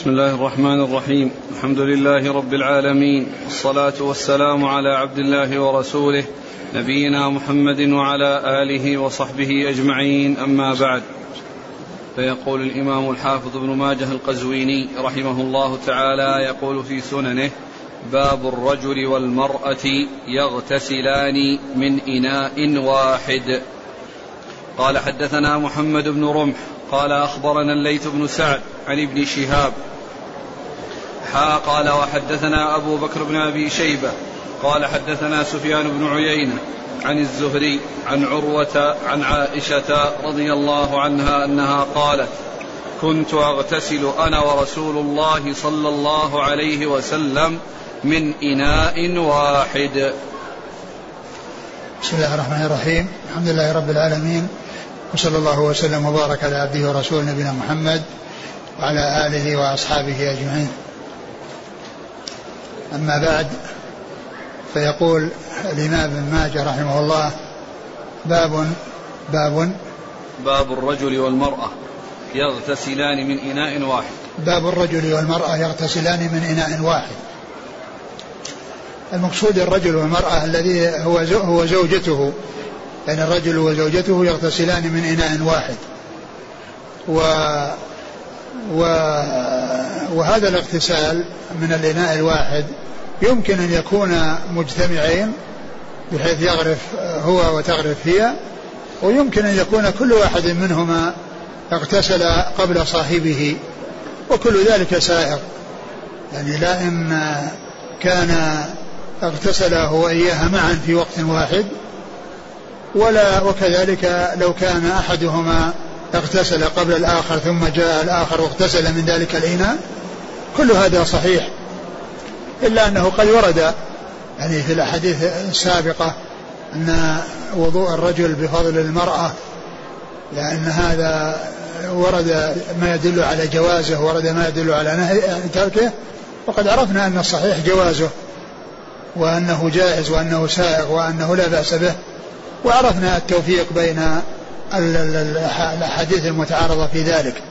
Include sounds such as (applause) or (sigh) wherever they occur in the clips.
بسم الله الرحمن الرحيم. الحمد لله رب العالمين. والصلاة والسلام على عبد الله ورسوله نبينا محمد وعلى آله وصحبه أجمعين. أما بعد. فيقول الإمام الحافظ ابن ماجه القزويني رحمه الله تعالى يقول في سننه باب الرجل والمرأة يغتسلان من إناء واحد. قال حدثنا محمد بن رمح قال أخبرنا الليث بن سعد عن ابن شهاب حا قال وحدثنا أبو بكر بن أبي شيبة قال حدثنا سفيان بن عيينة عن الزهري عن عروة عن عائشة رضي الله عنها أنها قالت كنت أغتسل أنا ورسول الله صلى الله عليه وسلم من إناء واحد. بسم الله الرحمن الرحيم. الحمد لله رب العالمين. وصلى الله وسلم وبارك على عبده ورسوله نبينا محمد وعلى آله وأصحابه أجمعين. أما بعد فيقول الإمام ابن ماجه رحمه الله باب باب باب الرجل والمرأة يغتسلان من إناء واحد. باب الرجل والمرأة يغتسلان من إناء واحد. المقصود الرجل والمرأة الذي هو هو زوجته يعني الرجل وزوجته يغتسلان من إناء واحد. و وهذا الاغتسال من الإناء الواحد يمكن أن يكون مجتمعين بحيث يغرف هو وتغرف هي ويمكن أن يكون كل واحد منهما اغتسل قبل صاحبه وكل ذلك سائغ يعني لا إن كان اغتسل هو إياها معا في وقت واحد ولا وكذلك لو كان أحدهما اغتسل قبل الآخر ثم جاء الآخر واغتسل من ذلك الإناء كل هذا صحيح. إلا أنه قد ورد يعني في الأحاديث السابقة أن وضوء الرجل بفضل المرأة لأن هذا ورد ما يدل على جوازه ورد ما يدل على تركه وقد عرفنا أن الصحيح جوازه وأنه جائز وأنه سائغ وأنه لا بأس به وعرفنا التوفيق بين الأحاديث المتعارضة في ذلك.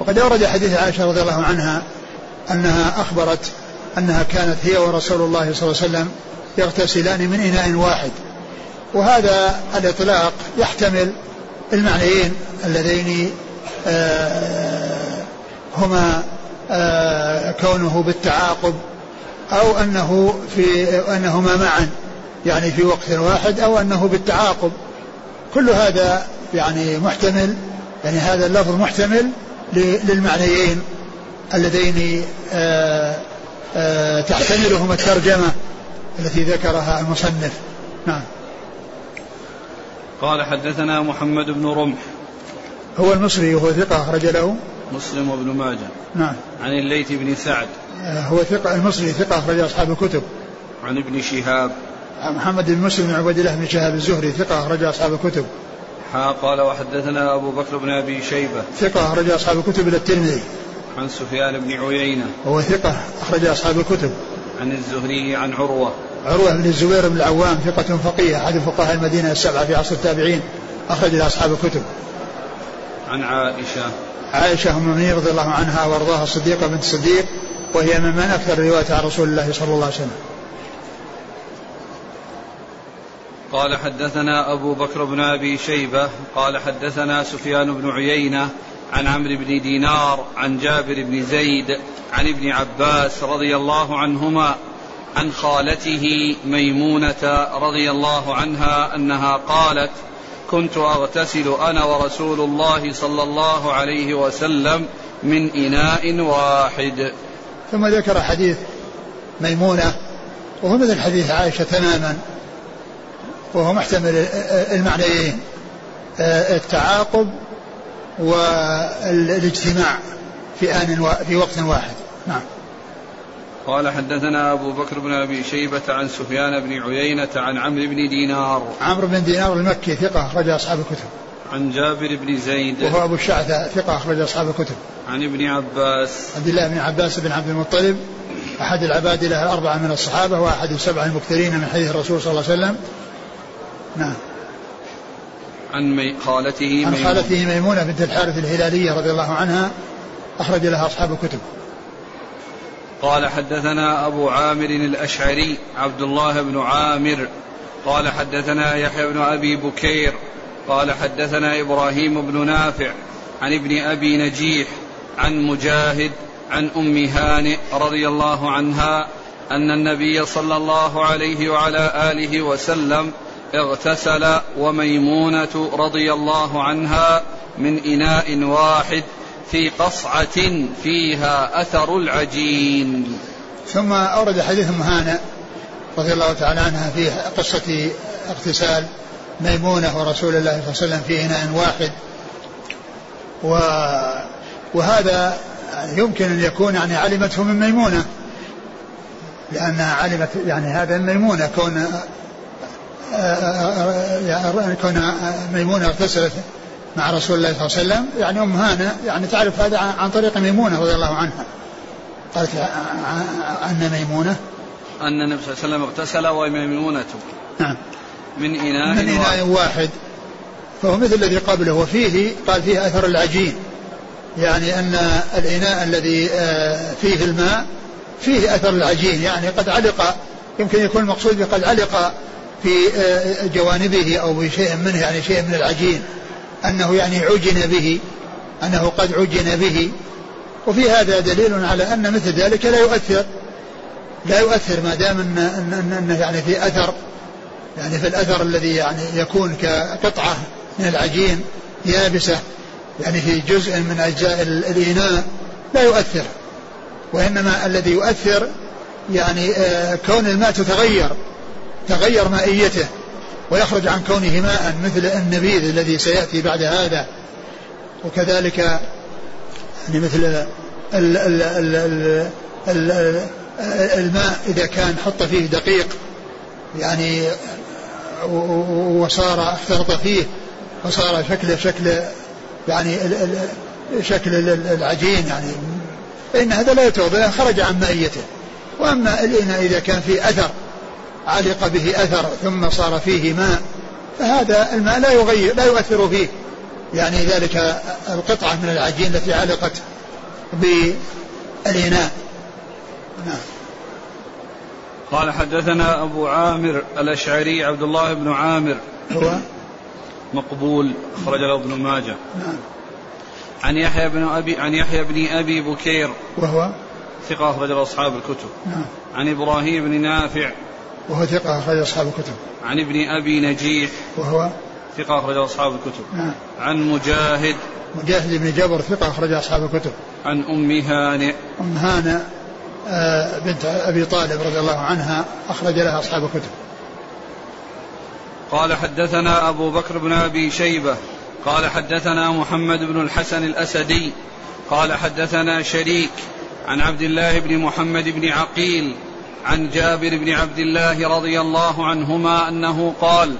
وقد أورد حديث عائشة رضي الله عنها أنها أخبرت أنها كانت هي ورسول الله صلى الله عليه وسلم يغتسلان من إناء واحد. وهذا الإطلاق يحتمل المعنيين اللذين آه، هما آه، كونه بالتعاقب أو أنه في أنهما معا يعني في وقت واحد أو أنه بالتعاقب. كل هذا يعني محتمل يعني هذا اللفظ محتمل للمعنيين اللذين آه، آه، تحتملهما الترجمة التي ذكرها المصنف. نعم. قال حدثنا محمد بن رمح. هو المصري وهو ثقة أخرج له. مسلم وابن ماجه. نعم. عن الليث بن سعد. آه، هو ثقة المصري ثقة أخرج أصحاب الكتب. عن ابن شهاب. محمد بن مسلم بن عبد الله بن شهاب الزهري ثقة أخرج أصحاب الكتب. قال وحدثنا أبو بكر بن أبي شيبة. ثقة أخرج أصحاب الكتب إلى الترمذي. عن سفيان بن عيينة. وهو ثقة أخرج أصحاب الكتب. عن الزهري عن عروة. عروة بن الزبير بن العوام ثقة فقيه أحد فقهاء المدينة السبعة في عصر التابعين أخرج أصحاب الكتب. عن عائشة. عائشة أم المؤمنين رضي الله عنها وأرضاها الصديقة بنت الصديق وهي من من أكثر رواية عن رسول الله صلى الله عليه وسلم. قال حدثنا أبو بكر بن أبي شيبة قال حدثنا سفيان بن عيينة عن عمرو بن دينار عن جابر بن زيد عن ابن عباس رضي الله عنهما عن خالته ميمونة رضي الله عنها أنها قالت كنت أغتسل أنا ورسول الله صلى الله عليه وسلم من إناء واحد. ثم ذكر حديث ميمونة وهو مثل حديث عائشة تماما. وهو محتمل المعنيين. التعاقب والاجتماع في آن في وقت واحد. نعم. قال حدثنا أبو بكر بن أبي شيبة عن سفيان بن عيينة عن عمرو بن دينار. عمرو بن دينار المكي ثقة أخرج أصحاب الكتب. عن جابر بن زيد. وهو أبو الشعثة ثقة أخرج أصحاب الكتب. عن ابن عباس. عبد الله بن عباس بن عبد المطلب أحد العباد له الأربعة من الصحابة وأحد السبعة المكثرين من حديث الرسول صلى الله عليه وسلم. نعم. عن مي خالته عن خالته ميمونة بنت الحارث الهلالية رضي الله عنها أخرج لها أصحاب الكتب. قال حدثنا أبو عامر الأشعري عبد الله بن عامر. قال حدثنا يحيى بن أبي بكير. قال حدثنا إبراهيم بن نافع عن ابن أبي نجيح عن مجاهد عن أم هانئ رضي الله عنها أن النبي صلى الله عليه وعلى آله وسلم اغتسل وميمونة رضي الله عنها من إناء واحد في قصعة فيها أثر العجين. ثم أورد حديث مهانة رضي الله تعالى عنها في قصة اغتسال ميمونة ورسول الله صلى الله عليه وسلم في إناء واحد. و وهذا يمكن أن يكون يعني علمته من ميمونة لأنها علمت يعني هذا من ميمونة كون كون ميمونة اغتسلت مع رسول الله صلى الله عليه وسلم؟ يعني أم هانة يعني تعرف هذا عن طريق ميمونة رضي الله عنها. قالت أن ميمونة؟ أن النبي صلى الله عليه وسلم اغتسل وميمونة. نعم. من إناء من إناء واحد. فهو مثل الذي قبله. وفيه قال فيه أثر العجين. يعني أن الإناء الذي آه، فيه الماء فيه أثر العجين. يعني قد علق يمكن يكون المقصود قد علق في آه، جوانبه أو بشيء منه يعني شيء من العجين أنه يعني عجن به أنه قد عجن به. وفي هذا دليل على أن مثل ذلك لا يؤثر لا يؤثر ما دام أن, أن, أن يعني في أثر يعني في الأثر الذي يعني يكون كقطعة من العجين يابسة يعني في جزء من أجزاء الإناء لا يؤثر. وإنما الذي يؤثر يعني آه، كون الماء تتغير. تغير مائيته ويخرج عن كونه ماء مثل النبيذ الذي سيأتي بعد هذا. وكذلك يعني مثل ال ال ال ال ال الماء إذا كان حط فيه دقيق يعني وصار اختلط فيه وصار شكله شكل يعني شكل العجين يعني. فإن هذا لا يتوضأ خرج عن مائيته. وأما الإناء إذا كان فيه أثر علق به أثر ثم صار فيه ماء فهذا الماء لا يغير لا يؤثر فيه. يعني ذلك القطعة من العجين التي علقت بالإناء. نعم. قال حدثنا أبو عامر الأشعري عبد الله بن عامر. هو؟ مقبول أخرج له ابن ماجه. نعم. عن يحيى بن أبي عن يحيى بن أبي بكير. وهو؟ ثقة أخرج له أصحاب الكتب. نعم. عن إبراهيم بن نافع وهو ثقة أخرج أصحاب الكتب. عن ابن أبي نجيح. وهو ثقة أخرج أصحاب الكتب. نعم. عن مجاهد. مجاهد بن جبر ثقة أخرج أصحاب الكتب. عن أم هانئ. أم هانئ آه، بنت أبي طالب رضي الله عنها أخرج لها أصحاب الكتب. قال حدثنا أبو بكر بن أبي شيبة. قال حدثنا محمد بن الحسن الأسدي. قال حدثنا شريك عن عبد الله بن محمد بن عقيل. عن جابر بن عبد الله رضي الله عنهما أنه قال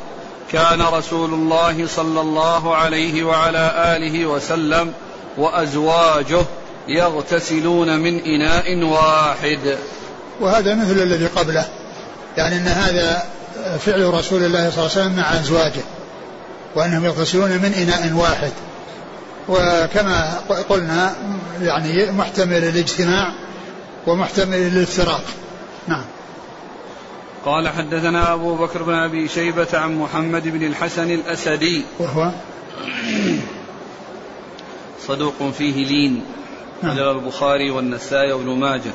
كان رسول الله صلى الله عليه وعلى آله وسلم وأزواجه يغتسلون من إناء واحد. وهذا مثل الذي قبله يعني أن هذا فعل رسول الله صلى الله عليه وسلم مع أزواجه وأنهم يغتسلون من إناء واحد. وكما قلنا يعني محتمل الاجتماع ومحتمل الافتراق نعم. قال حدثنا أبو بكر بن أبي شيبة عن محمد بن الحسن الأسدي. وهو صدوق فيه لين. نعم. البخاري والنسائي وابن ماجه.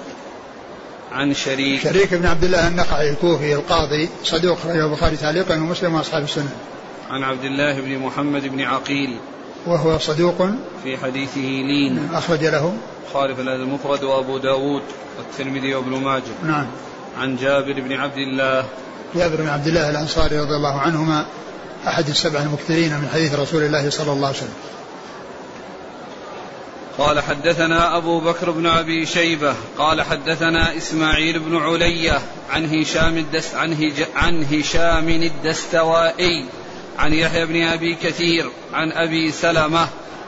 عن شريك. شريك بن عبد الله النخعي الكوفي القاضي صدوق البخاري تعليقا ومسلم وأصحاب السنة. عن عبد الله بن محمد بن عقيل. وهو صدوق في حديثه لين. أخرج له. خالف المفرد وأبو داود والترمذي وابن ماجه. نعم. عن جابر بن عبد الله. جابر بن عبد الله الأنصاري رضي الله عنهما أحد السبع المكثرين من حديث رسول الله صلى الله عليه وسلم. قال حدثنا أبو بكر بن أبي شيبة قال حدثنا إسماعيل بن علية عن هشام الدست عن, هج عن هشام الدستوائي. عن يحيى بن أبي كثير عن أبي سلمة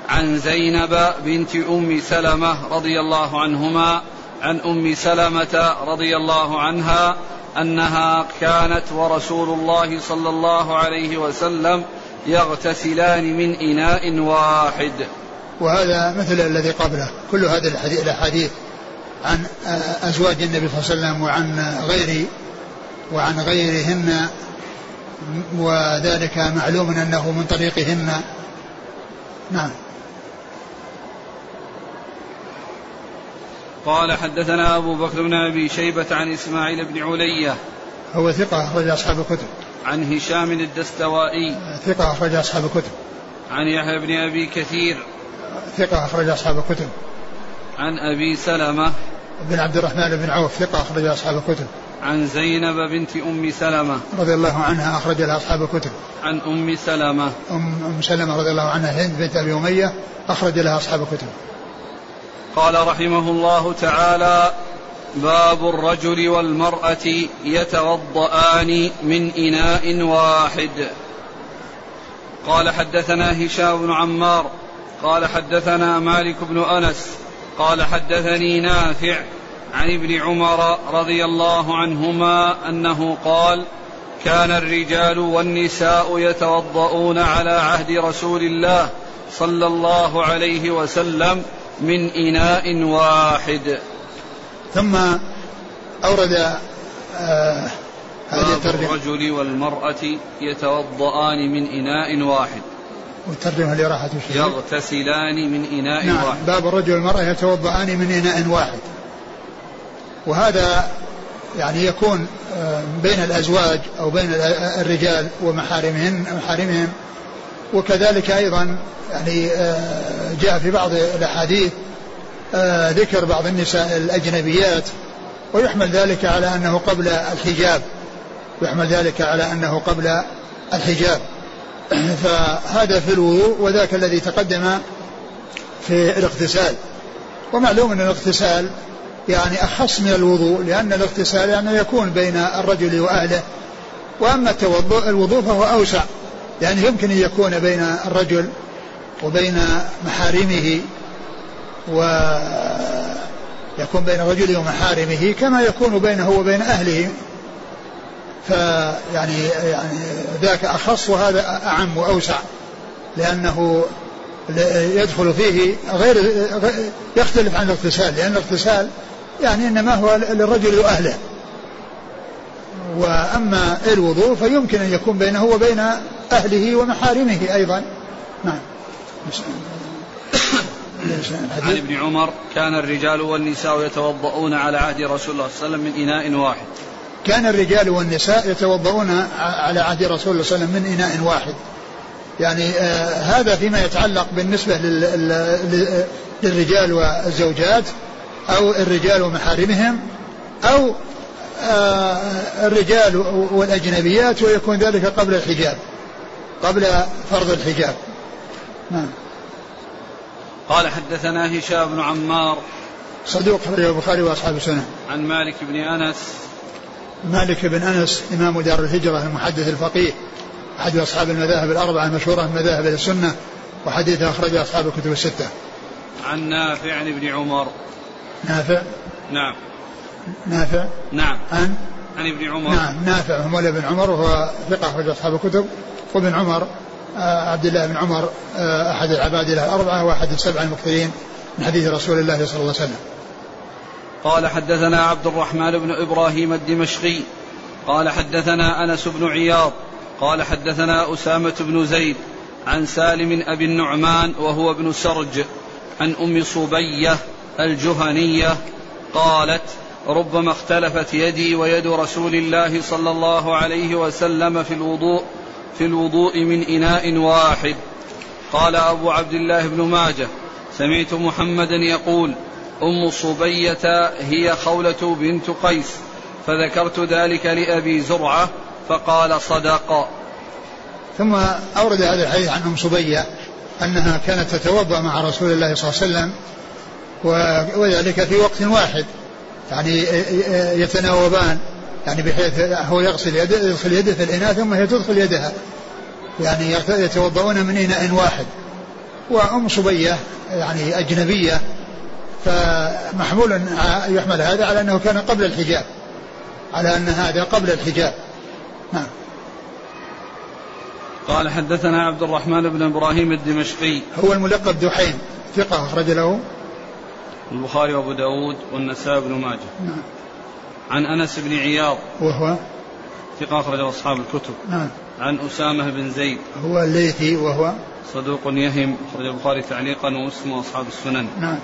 عن زينب بنت أم سلمة رضي الله عنهما عن أم سلمة رضي الله عنها أنها كانت ورسول الله صلى الله عليه وسلم يغتسلان من إناء واحد. وهذا مثل الذي قبله. كل هذه الأحاديث عن أزواج النبي صلى الله عليه وسلم وعن غير وعن غيرهن وذلك معلوم أنه من طريقهن. نعم. قال حدثنا أبو بكر بن أبي شيبة عن إسماعيل بن علية. هو ثقة أخرج أصحاب الكتب. عن هشام الدستوائي. ثقة أخرج أصحاب الكتب. عن يحيى بن أبي كثير. ثقة أخرج أصحاب الكتب. عن أبي سلمة. بن عبد الرحمن بن عوف ثقة أخرج أصحاب الكتب. عن زينب بنت أم سلمة. رضي الله عنها أخرج لها أصحاب الكتب. عن أم سلمة. أم, أم سلمة رضي الله عنها هند بنت أبي أمية أخرج لها أصحاب الكتب. قال رحمه الله تعالى باب الرجل والمرأة يتوضأان من إناء واحد. قال حدثنا هشام بن عمار قال حدثنا مالك بن أنس قال حدثني نافع عن ابن عمر رضي الله عنهما أنه قال كان الرجال والنساء يتوضؤون على عهد رسول الله صلى الله عليه وسلم من إناء واحد. ثم أورد آه هذه الرجل والمرأة يتوضؤان من إناء واحد. والترجمه اللي راحت يغتسلان من إناء نعم واحد. باب الرجل والمرأة يتوضؤان من إناء واحد. وهذا يعني يكون آه، بين الأزواج أو بين الرجال ومحارمهن محارمهم. وكذلك أيضا يعني آه، جاء في بعض الأحاديث آه، ذكر بعض النساء الأجنبيات ويحمل ذلك على أنه قبل الحجاب. يحمل ذلك على أنه قبل الحجاب. (clears throat) فهذا في الوضوء وذاك الذي تقدم في الاغتسال. ومعلوم أن الاغتسال يعني أخص من الوضوء لأن الاغتسال يعني يكون بين الرجل وأهله. وأما التوضؤ الوضوء فهو أوسع يعني يمكن أن يكون بين الرجل وبين محارمه ويكون بين الرجل ومحارمه كما يكون بينه وبين أهله. فيعني يعني ذاك أخص وهذا أعم وأوسع لأنه يدخل فيه غير يختلف عن الاغتسال لأن الاغتسال يعني إنما هو للرجل وأهله. وأما الوضوء فيمكن أن يكون بينه وبين أهله ومحارمه أيضا. نعم. عن ابن عمر كان الرجال والنساء يتوضؤون على عهد رسول الله صلى الله عليه وسلم من إناء واحد. كان الرجال والنساء يتوضؤون على عهد رسول الله صلى الله عليه وسلم من إناء واحد. يعني آه هذا فيما يتعلق بالنسبة للرجال والزوجات. أو الرجال ومحارمهم أو آه، الرجال والأجنبيات ويكون ذلك قبل الحجاب قبل فرض الحجاب. نعم. قال حدثنا هشام بن عمار. صدوق خرج البخاري وأصحاب السنة. عن مالك بن أنس. مالك بن أنس إمام دار الهجرة المحدث الفقيه أحد أصحاب المذاهب الأربعة المشهورة من مذاهب السنة وحديثه اخرج أصحاب الكتب الستة. عن نافع عن ابن عمر. نافع؟ نعم. نافع؟ نعم. عن عن ابن عمر. نعم نافع. هو مولى بن عمر وهو ثقة أخرج أصحاب الكتب. وابن عمر آه عبد الله بن عمر آه أحد العباد له الأربعة وأحد السبعة المكثرين من حديث رسول الله صلى الله عليه وسلم. قال حدثنا عبد الرحمن بن إبراهيم الدمشقي. قال حدثنا أنس بن عياض. قال حدثنا أسامة بن زيد عن سالم أبي النعمان وهو ابن سرج عن أم صبية الجهنية قالت ربما اختلفت يدي ويد رسول الله صلى الله عليه وسلم في الوضوء في الوضوء من إناء واحد. قال أبو عبد الله بن ماجه سمعت محمدا يقول أم صبية هي خولة بنت قيس فذكرت ذلك لأبي زرعة فقال صدق. ثم أورد هذا الحديث عن أم صبية أنها كانت تتوضأ مع رسول الله صلى الله عليه وسلم وذلك في وقت واحد. يعني يتناوبان. يعني بحيث هو يغسل يده يدخل يده في الإناء ثم هي تدخل يدها. يعني يتوضؤون من إناء واحد. وأم صبية يعني أجنبية. فمحمول يحمل هذا على أنه كان قبل الحجاب. على أن هذا قبل الحجاب. نعم. قال حدثنا عبد الرحمن بن إبراهيم الدمشقي. هو الملقب دحين. ثقة أخرج له. البخاري وأبو داود والنسائي بن ماجه. نعم. عن أنس بن عياض. وهو؟ ثقة أخرجه أصحاب الكتب. نعم. عن أسامة بن زيد. هو الليثي وهو؟ صدوق يهم. أخرج البخاري تعليقا ومسلم وأصحاب السنن. نعم.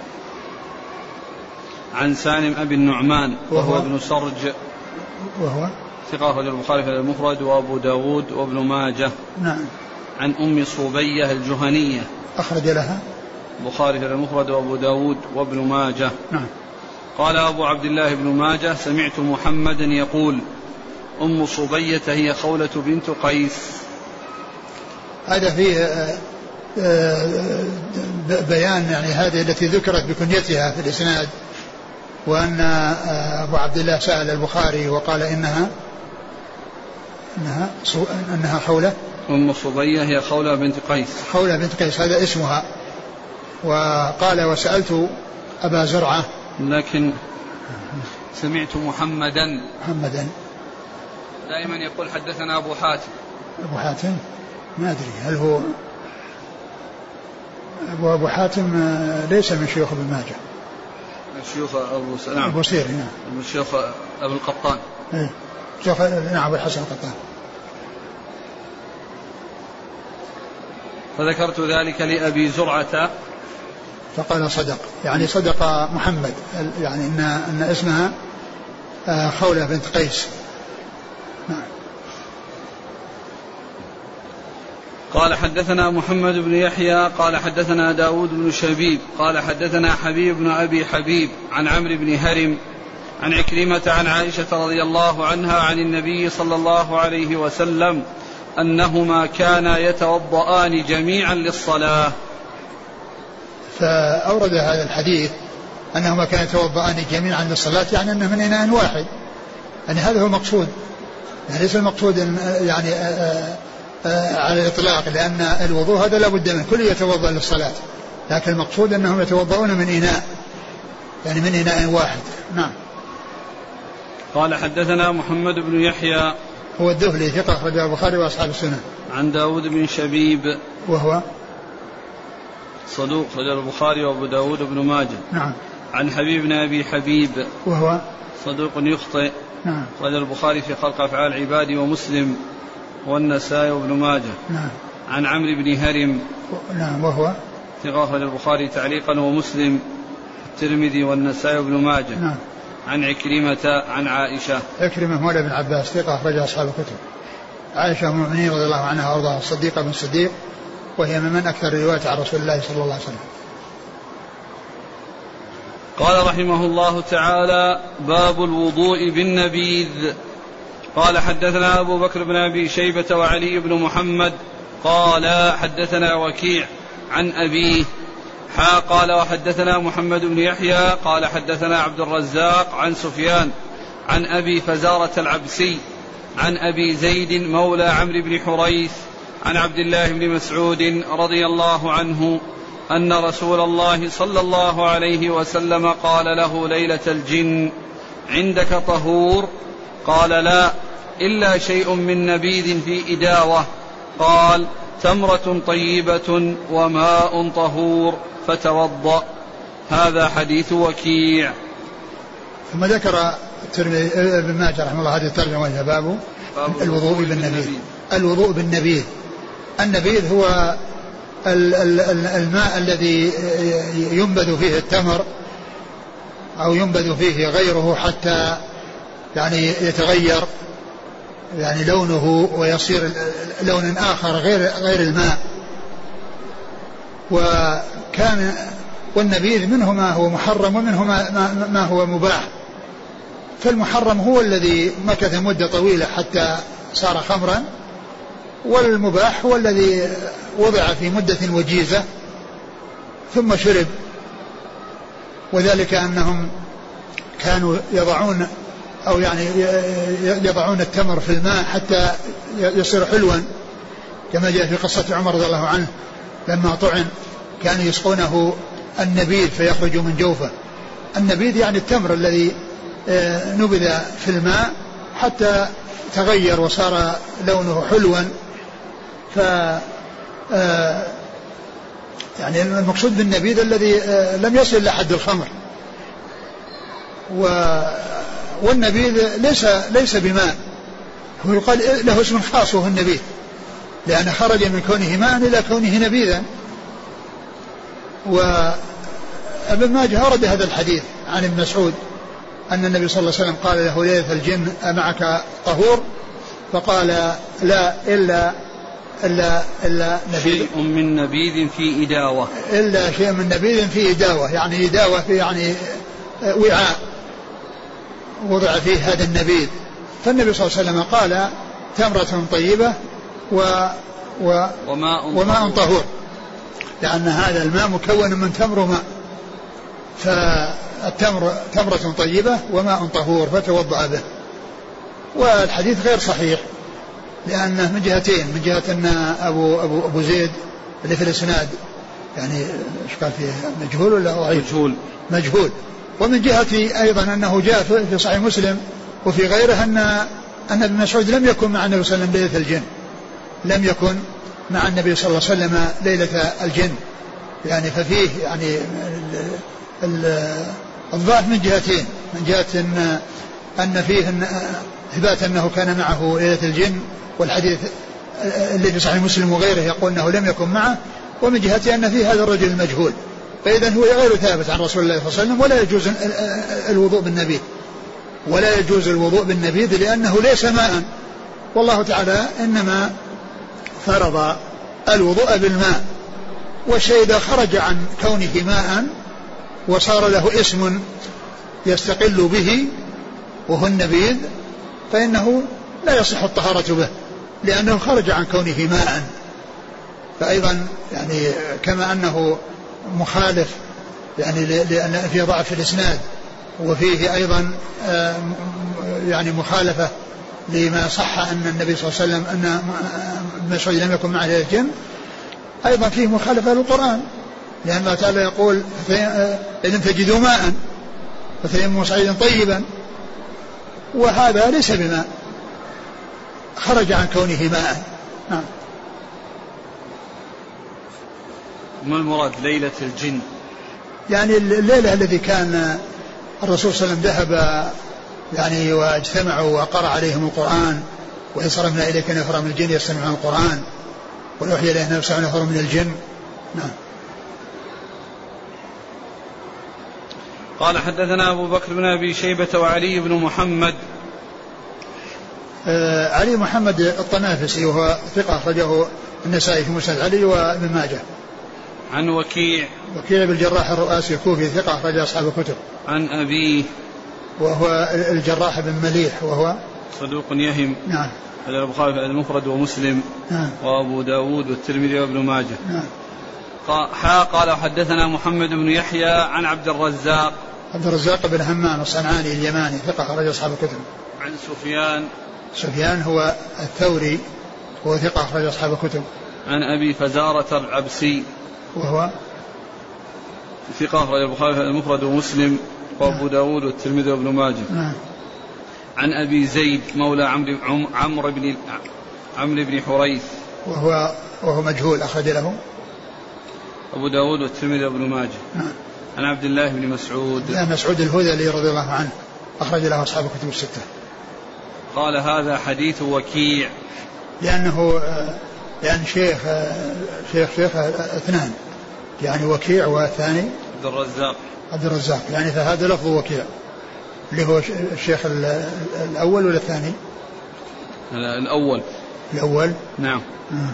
عن سالم أبي النعمان وهو, وهو؟ ابن سرج. وهو؟ ثقة أخرج البخاري في المفرد وأبو داود وابن ماجه. نعم. عن أم صوبية الجهنية. أخرج لها؟ البخاري في المفرد وأبو داود وابن ماجه. نعم. قال أبو عبد الله بن ماجه سمعت محمدا يقول أم صبية هي خولة بنت قيس. هذا فيه آه، آه، بيان يعني هذه التي ذكرت بكنيتها في الإسناد وأن آه، أبو عبد الله سأل البخاري وقال إنها إنها أنها خولة. أم صبية هي خولة بنت قيس. خولة بنت قيس هذا اسمها. وقال وسألت أبا زرعة لكن سمعت محمدا. محمدا. دائما يقول حدثنا أبو حاتم. أبو حاتم؟ ما أدري. هل هو أبو أبو حاتم آه، ليس من شيوخ ابن ماجه. الشيوخ أبو سلام أبو سير نعم. الشيوخ أبو القطان. إيه. شيخ نعم أبو الحسن القطان. فذكرت ذلك لأبي زرعة. فقال صدق. يعني صدق محمد. يعني ان إن اسمها آه، خولة بنت قيس. نعم. قال حدثنا محمد بن يحيى قال حدثنا داود بن شبيب قال حدثنا حبيب بن أبي حبيب عن عمرو بن هرم عن عكرمة عن عائشة رضي الله عنها عن النبي صلى الله عليه وسلم أنهما كانا يتوضأان جميعا للصلاة. فأورد هذا الحديث أنهما كانا يتوضأان جميعا للصلاة يعني أنه من إناء واحد. يعني هذا هو المقصود. يعني ليس المقصود يعني آه، آه، آه، على الإطلاق لأن الوضوء هذا لا بد منه. كل يتوضأ للصلاة. لكن المقصود أنهم يتوضؤون من إناء يعني من إناء واحد. نعم. قال حدثنا محمد بن يحيى. هو الدهلي ثقة أخرجه البخاري وأصحاب السنة. عن داود بن شبيب. وهو؟ صدوق خرج البخاري وأبو داود بن ماجه. نعم. عن حبيب بن أبي حبيب. وهو؟ صدوق يخطئ. نعم. خرج البخاري في خلق أفعال العباد ومسلم والنسائي وابن ماجه. نعم. عن عمرو بن هرم. نعم وهو؟ ثقة أخرج البخاري تعليقا ومسلم. الترمذي والنسائي وابن ماجه. نعم. عن عكرمة عن عائشة. عكرمة مولى بن عباس ثقة أخرج أصحاب الكتب. عائشة أم المؤمنين رضي الله عنها وأرضاها الصديقة بن الصديق وهي ممن أكثر رواية عن رسول الله صلى الله عليه وسلم. قال رحمه الله تعالى باب الوضوء بالنبيذ. قال حدثنا أبو بكر بن أبي شيبة وعلي بن محمد. قال حدثنا وكيع عن أبيه. حا قال وحدثنا محمد بن يحيى. قال حدثنا عبد الرزاق عن سفيان عن أبي فزارة العبسي عن أبي زيد مولى عمرو بن حريث عن عبد الله بن مسعود رضي الله عنه أن رسول الله صلى الله عليه وسلم قال له ليلة الجن عندك طهور؟ قال لا إلا شيء من نبيذ في إداوة. قال تمرة طيبة وماء طهور فتوضأ. هذا حديث وكيع. ثم ذكر الترمذي ابن ماجه رحمه الله هذه الترجمة وهي باب الوضوء بالنبيذ. الوضوء بالنبيذ. النبيذ هو الماء الذي ينبذ فيه التمر أو ينبذ فيه غيره حتى يعني يتغير يعني لونه ويصير لون آخر غير غير الماء. وكان والنبيذ منه ما هو محرم ومنه ما, ما, هو مباح. فالمحرم هو الذي مكث مدة طويلة حتى صار خمرا. والمباح هو الذي وضع في مدة وجيزة ثم شرب. وذلك أنهم كانوا يضعون أو يعني يضعون التمر في الماء حتى يصير حلوا كما جاء في قصة عمر رضي الله عنه لما طعن كانوا يسقونه النبيذ فيخرج من جوفه. النبيذ يعني التمر الذي آه، نبذ في الماء حتى تغير وصار لونه حلوا. آه، يعني المقصود بالنبيذ الذي آه، لم يصل إلى حد الخمر. و والنبيذ ليس ليس بماء. هو يقال له اسم خاص وهو النبيذ. لأن خرج من كونه ماء إلى كونه نبيذا. وابن ماجه أورد هذا الحديث عن ابن مسعود أن النبي صلى الله عليه وسلم قال له ليلة الجن أمعك طهور؟ فقال لا إلا إلا إلا نبيذ شيء من نبيذ في إداوة. إلا شيء من نبيذ في إداوة. يعني إداوة في يعني وعاء. وضع فيه هذا النبيذ. فالنبي صلى الله عليه وسلم قال تمرة طيبة و و وماء, وماء طهور. لأن هذا الماء مكون من تمر وماء فالتمر تمرة طيبة وماء طهور فتوضأ به. والحديث غير صحيح. لأنه من جهتين من جهة أن أبو أبو أبو زيد اللي في الإسناد يعني إيش قال فيه؟ مجهول ولا ضعيف؟ مجهول. مجهول. ومن جهة أيضا أنه جاء في صحيح مسلم وفي غيره أن أن ابن مسعود لم يكن مع النبي صلى الله عليه وسلم ليلة الجن. لم يكن مع النبي صلى الله عليه وسلم ليلة الجن. يعني ففيه يعني الضعف من جهتين. من جهة أن أن فيه أن إثبات أنه كان معه ليلة الجن والحديث اللي في صحيح مسلم وغيره يقول أنه لم يكن معه ومن جهة أن فيه هذا الرجل المجهول. فإذا هو غير ثابت عن رسول الله صلى الله عليه وسلم ولا يجوز الوضوء بالنبيذ ولا يجوز الوضوء بالنبيذ لأنه ليس ماء. والله تعالى إنما فرض الوضوء بالماء. والشيء إذا خرج عن كونه ماء وصار له اسم يستقل به وهو النبيذ فإنه لا يصح الطهارة به. لأنه خرج عن كونه ماء. فأيضا يعني كما أنه مخالف يعني لأن فيه ضعف في الإسناد. وفيه أيضا آه، يعني مخالفة لما صح أن النبي صلى الله عليه وسلم أن مسعود لم يكن معه الجن. أيضا فيه مخالفة للقرآن. لأن الله تعالى يقول آه، إن تجدوا ماء فتيمموا صعيدا طيبا. وهذا ليس بماء. خرج عن كونه ماء. نعم. ما المراد ليلة الجن؟ يعني الليلة التي كان الرسول صلى الله عليه وسلم ذهب يعني واجتمعوا وقرأ عليهم القرآن وإن صرفنا إليك نفرا من الجن يستمعون القرآن ويوحي إليه نفسه نفر من الجن. نعم. قال حدثنا أبو بكر بن أبي شيبة وعلي بن محمد علي محمد الطنافسي وهو ثقة أخرجه النسائي في مسند علي وابن ماجه. عن وكيع. وكيع بن الجراح الرؤاسي الكوفي ثقة أخرج أصحاب الكتب. عن أبيه وهو الجراح بن مليح وهو صدوق يهم. نعم. هذا البخاري في المفرد ومسلم. نعم. وأبو داود والترمذي وابن ماجه. نعم. حا قال حدثنا محمد بن يحيى عن عبد الرزاق. عبد الرزاق بن همام الصنعاني اليماني ثقة أخرج أصحاب الكتب. عن سفيان. سفيان هو الثوري هو ثقة أخرج أصحاب الكتب. عن أبي فزارة العبسي. وهو ثقة أخرج البخاري المفرد ومسلم وأبو نعم. داود والترمذي وابن ماجه. نعم. عن أبي زيد مولى عمرو عمرو بن عمرو بن حريث. وهو وهو مجهول أخرج له. أبو داود والترمذي وابن ماجه. نعم. عن عبد الله بن مسعود. لا مسعود الهذلي رضي الله عنه أخرج له أصحاب الكتب الستة. قال هذا حديث وكيع. لأنه يعني شيخ شيخ شيخ اثنان. يعني وكيع والثاني عبد الرزاق. عبد الرزاق. يعني فهذا لفظ وكيع. اللي هو الشيخ الأول ولا الثاني؟ الأول. الأول. نعم. آه.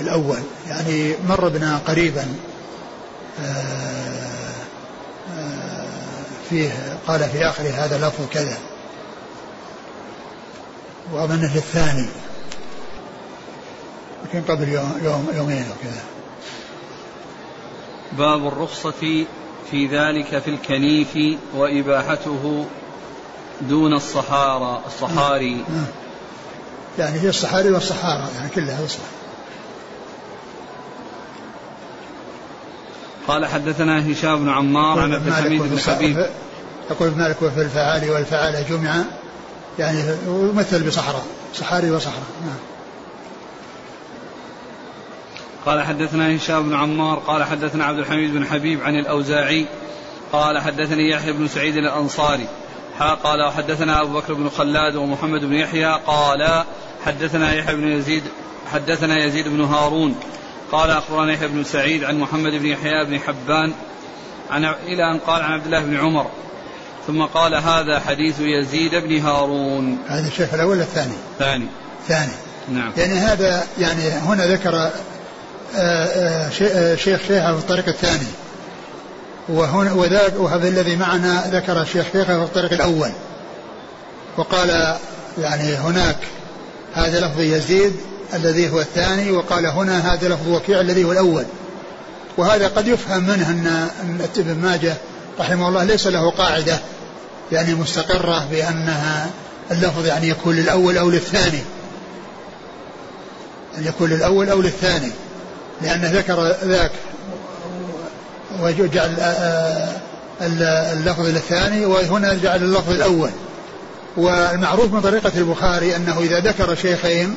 الأول. يعني مر بنا قريبا آه آه فيه قال في آخر هذا لفظ كذا. وأظن في الثاني. يمكن قبل يوم, يوم يومين أو كذا. باب الرخصة في ذلك في الكنيف وإباحته دون الصحارى الصحاري. آه. يعني هي الصحاري والصحارى يعني كلها يصلح قال حدثنا هشام بن عمار عن عبد الحميد بن حبيب. يقول مالك وفي الفعال والفعال جمعا يعني يمثل بصحراء صحاري وصحراء نعم. قال حدثنا هشام بن عمار قال حدثنا عبد الحميد بن حبيب عن الأوزاعي قال حدثني يحيى بن سعيد الأنصاري. قال وحدثنا أبو بكر بن خلاد ومحمد بن يحيى قال حدثنا يحيى بن يزيد حدثنا يزيد بن هارون. قال أخبرنا يحيى بن سعيد عن محمد بن يحيى بن حبان عن إلى أن قال عن عبد الله بن عمر. ثم قال هذا حديث يزيد بن هارون. هذا الشيخ الأول الثاني؟ ثاني. ثاني. نعم. يعني هذا يعني هنا ذكر آه، آه، آه، شيخ شيخه في الطريق الثاني. وهنا وذاك وهذا الذي معنا ذكر شيخ شيخه في الطريق الأول. وقال يعني هناك هذا لفظ يزيد الذي هو الثاني وقال هنا هذا لفظ وكيع الذي هو الأول. وهذا قد يفهم منه أن ابن ماجه رحمه الله ليس له قاعدة يعني مستقرة بأنها اللفظ يعني يكون للأول أو للثاني. أن يكون للأول أو للثاني. لأنه ذكر ذاك وجعل اللفظ للثاني وهنا جعل اللفظ الأول. والمعروف من طريقة البخاري أنه إذا ذكر شيخين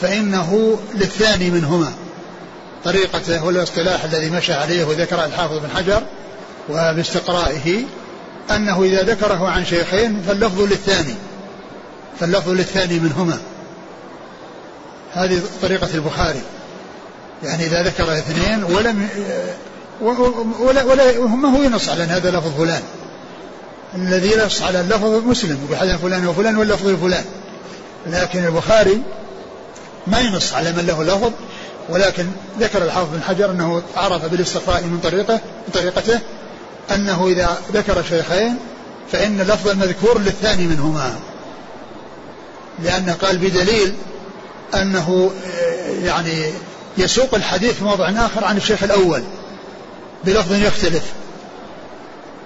فإنه للثاني منهما. طريقته والاصطلاح الذي مشى عليه وذكر الحافظ بن حجر وباستقرائه أنه إذا ذكره عن شيخين فاللفظ للثاني فاللفظ للثاني منهما. هذه طريقة البخاري. يعني إذا ذكر اثنين ولم ولا, ولا ما هو ينص على أن هذا لفظ فلان. الذي ينص على اللفظ مسلم بحدث فلان وفلان واللفظ لفلان لكن البخاري ما ينص على من له لفظ ولكن ذكر الحافظ بن حجر أنه عرف بالاستقراء من طريقه من طريقته أنه إذا ذكر شيخين فإن اللفظ المذكور للثاني منهما. لأنه قال بدليل أنه يعني يسوق الحديث في موضع آخر عن الشيخ الأول بلفظ يختلف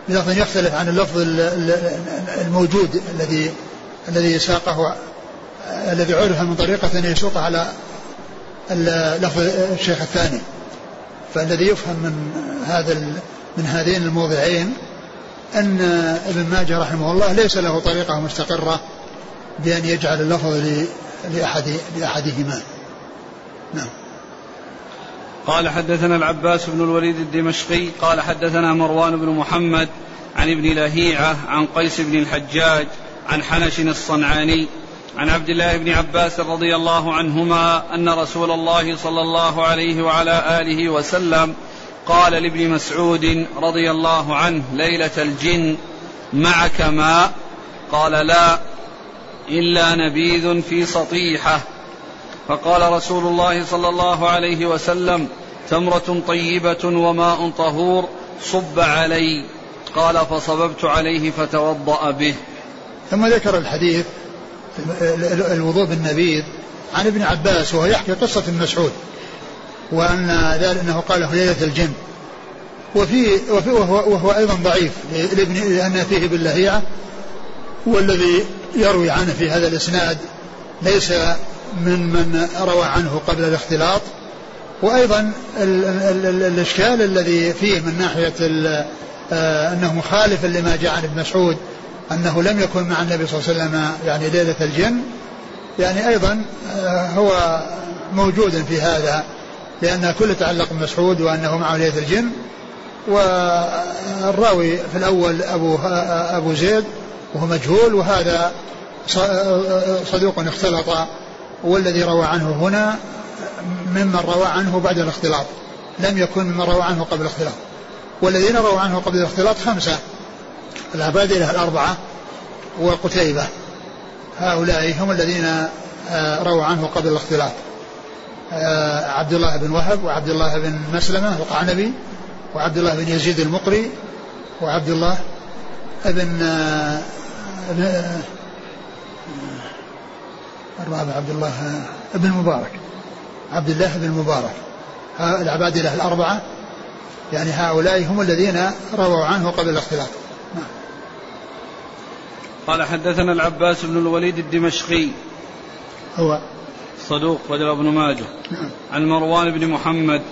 بلفظ يختلف عن اللفظ الموجود الذي الذي ساقه الذي عرف من طريقة أن يسوق على لفظ الشيخ الثاني. فالذي يفهم من هذا من هذين الموضعين أن ابن ماجه رحمه الله ليس له طريقة مستقرة بأن يجعل اللفظ لأحد لأحدهما. نعم. قال حدثنا العباس بن الوليد الدمشقي قال حدثنا مروان بن محمد عن ابن لهيعة عن قيس بن الحجاج عن حنش الصنعاني عن عبد الله بن عباس رضي الله عنهما أن رسول الله صلى الله عليه وعلى آله وسلم قال لابن مسعود رضي الله عنه ليلة الجن معك ماء قال لا إلا نبيذ في سطيحة. فقال رسول الله صلى الله عليه وسلم تمرة طيبة وماء طهور صب علي. قال فصببت عليه فتوضأ به. ثم ذكر الحديث الوضوء بالنبيذ عن ابن عباس وهو يحكي قصة ابن مسعود وأن ذلك أنه قال في ليلة الجن. وفي, وفي وهو, وهو أيضا ضعيف لأن فيه باللهيعة والذي يروي عنه في هذا الإسناد ليس من من روى عنه قبل الاختلاط. وأيضا ال ال ال الإشكال الذي فيه من ناحية آه، أنه مخالف لما جاء عن ابن مسعود أنه لم يكن مع النبي صلى الله عليه وسلم يعني ليلة الجن يعني أيضا آه، هو موجود في هذا لأن كل تعلق بمسعود وأنه معه ليلة الجن. والراوي في الأول أبو آه، أبو زيد وهو مجهول وهذا صدوق اختلط والذي روى عنه هنا ممن روى عنه بعد الاختلاط لم يكن ممن روى عنه قبل الاختلاط. والذين رووا عنه قبل الاختلاط خمسة. العبادلة الأربعة وقتيبة. هؤلاء هم الذين آه، رووا عنه قبل الاختلاط آه، عبد الله بن وهب وعبد الله بن مسلمة القعنبي وعبد الله بن يزيد المقري وعبد الله بن آه، الرابع عبد الله بن مبارك. عبد الله بن مبارك. العبادلة الأربعة. يعني هؤلاء هم الذين رووا عنه قبل الاختلاط. قال حدثنا العباس بن الوليد الدمشقي. هو صدوق رجل ابن ماجه. نعم. عن مروان بن محمد.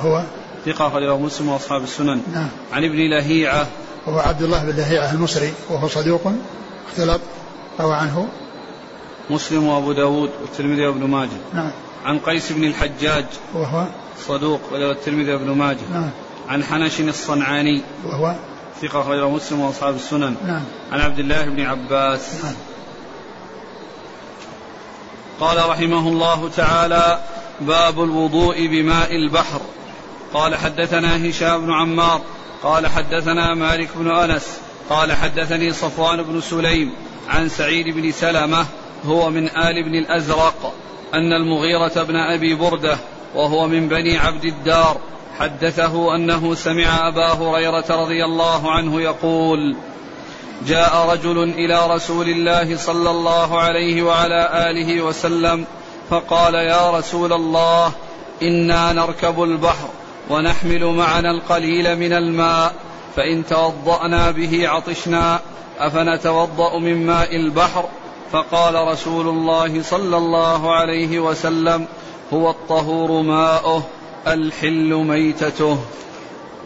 هو ثقة أخرجه مسلم وأصحاب السنن. نعم. عن ابن لهيعة. وهو عبد الله بن لهيعة المصري وهو صدوق اختلط روى عنه. مسلم وأبو داود والترمذي وابن ماجه. نعم. عن قيس بن الحجاج. وهو صدوق وله الترمذي وابن ماجه. نعم. عن حنش الصنعاني. وهو ثقة غير مسلم وأصحاب السنن. نعم. عن عبد الله بن عباس. نعم. قال رحمه الله تعالى باب الوضوء بماء البحر. قال حدثنا هشام بن عمار. قال حدثنا مالك بن أنس. قال حدثني صفوان بن سليم عن سعيد بن سلمة هو من آل بن الأزرق أن المغيرة بن أبي بردة وهو من بني عبد الدار حدثه أنه سمع أبا هريرة رضي الله عنه يقول جاء رجل إلى رسول الله صلى الله عليه وعلى آله وسلم فقال يا رسول الله إنا نركب البحر ونحمل معنا القليل من الماء فإن توضأنا به عطشنا أفنتوضأ من ماء البحر؟ فقال رسول الله صلى الله عليه وسلم هو الطهور ماؤه. الحل ميتته.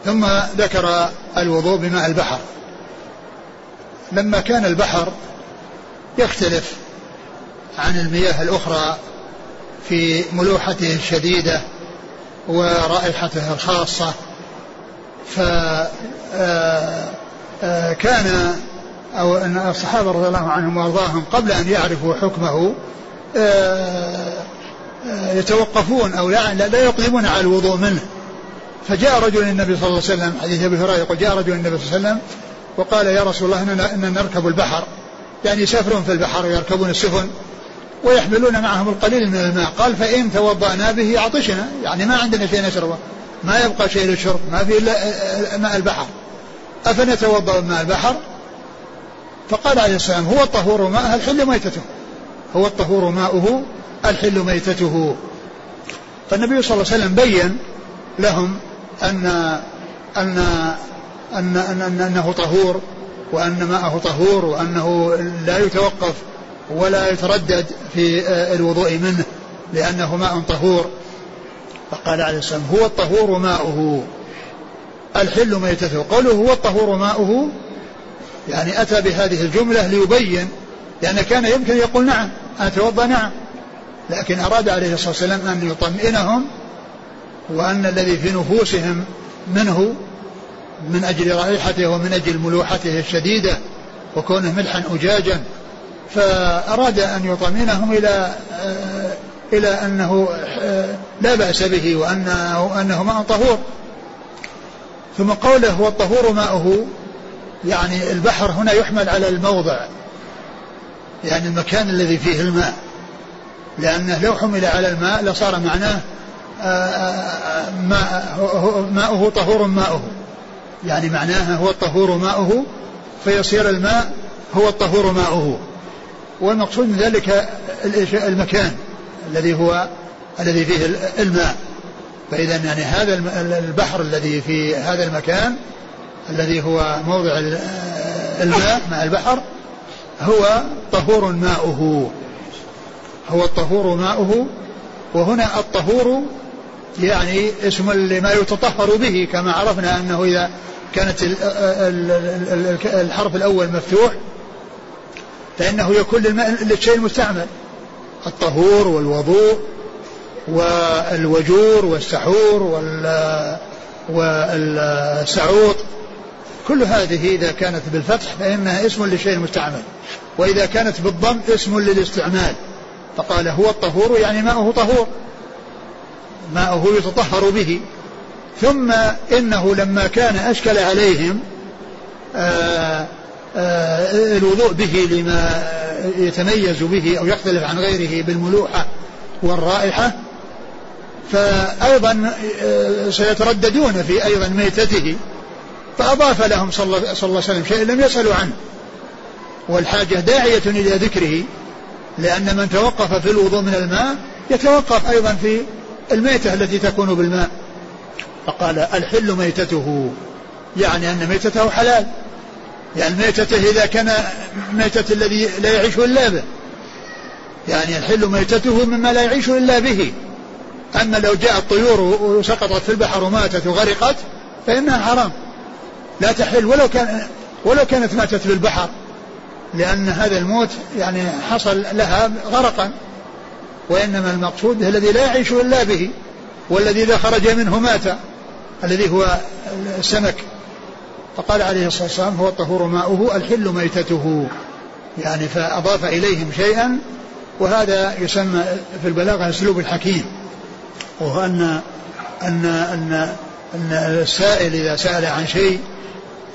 ثم ذكر الوضوء بماء البحر. لما كان البحر يختلف عن المياه الأخرى في ملوحته الشديدة ورائحته الخاصة فكان آه، آه، أو أن الصحابة رضي الله عنهم وأرضاهم قبل أن يعرفوا حكمه آه، يتوقفون أو لا, لا يقدمون على الوضوء منه. فجاء رجل النبي صلى الله عليه وسلم حديث أبي هريرة يقول جاء رجل النبي صلى الله عليه وسلم وقال يا رسول الله إننا نركب البحر. يعني يسافرون في البحر ويركبون السفن ويحملون معهم القليل من الماء. قال فإن توضأنا به عطشنا يعني ما عندنا شيء نشربه ما يبقى شيء للشرب. ما في إلا ماء البحر. أفنتوضأ ماء البحر؟ فقال عليه السلام هو الطهور ماء الحل ميتته. هو الطهور ماؤه الحل ميتته. فالنبي صلى الله عليه وسلم بين لهم أن أن أن, أن, أن أنه طهور وأن ماءه طهور وأنه لا يتوقف ولا يتردد في الوضوء منه لأنه ماء طهور. فقال عليه السلام هو الطهور ماؤه. الحل ميتته. قوله هو الطهور ماؤه يعني أتى بهذه الجملة ليبين لأن كان يمكن يقول نعم أتوضأ نعم. لكن أراد عليه الصلاة والسلام أن يطمئنهم وأن الذي في نفوسهم منه من أجل رائحته ومن أجل ملوحته الشديدة وكونه ملحا أجاجا فأراد أن يطمئنهم إلى إلى أنه لا بأس به وأنه أنه ماء طهور. ثم قوله هو الطهور ماؤه يعني البحر هنا يحمل على الموضع يعني المكان الذي فيه الماء. لأنه لو حمل على الماء لصار معناه ماء ماؤه طهور ماؤه. يعني معناها هو الطهور ماؤه فيصير الماء هو الطهور ماؤه. والمقصود من ذلك المكان الذي هو الذي فيه الماء. فإذا يعني هذا البحر الذي في هذا المكان الذي هو موضع الماء ماء البحر هو طهور ماؤه. هو الطهور ماؤه وهنا الطهور يعني اسم لما يتطهر به كما عرفنا أنه إذا كانت الحرف الأول مفتوح فإنه يكون للشيء المستعمل. الطهور والوضوء والوجور والسحور والسعوط. كل هذه إذا كانت بالفتح فإنها اسم للشيء المستعمل وإذا كانت بالضم اسم للاستعمال. فقال هو الطهور يعني ماؤه طهور. ماؤه يتطهر به. ثم إنه لما كان أشكل عليهم آآ آآ الوضوء به لما يتميز به أو يختلف عن غيره بالملوحة والرائحة فأيضا سيترددون في أيضا ميتته. فأضاف لهم صلى الله عليه وسلم شيء لم يسألوا عنه. والحاجة داعية إلى ذكره. لأن من توقف في الوضوء من الماء يتوقف أيضا في الميتة التي تكون بالماء. فقال الحل ميتته يعني أن ميتته حلال. يعني ميتته إذا كان ميتة الذي لا يعيش إلا به. يعني الحل ميتته مما لا يعيش إلا به. أما لو جاءت طيور وسقطت في البحر وماتت وغرقت فإنها حرام. لا تحل ولو كان ولو كانت ماتت في البحر. لأن هذا الموت يعني حصل لها غرقا وإنما المقصود الذي لا يعيش إلا به والذي إذا خرج منه مات الذي هو السمك. فقال عليه الصلاة والسلام هو الطهور ماؤه الحل ميتته. يعني فأضاف إليهم شيئا وهذا يسمى في البلاغة أسلوب الحكيم. وهو أن أن أن أن السائل إذا سأل عن شيء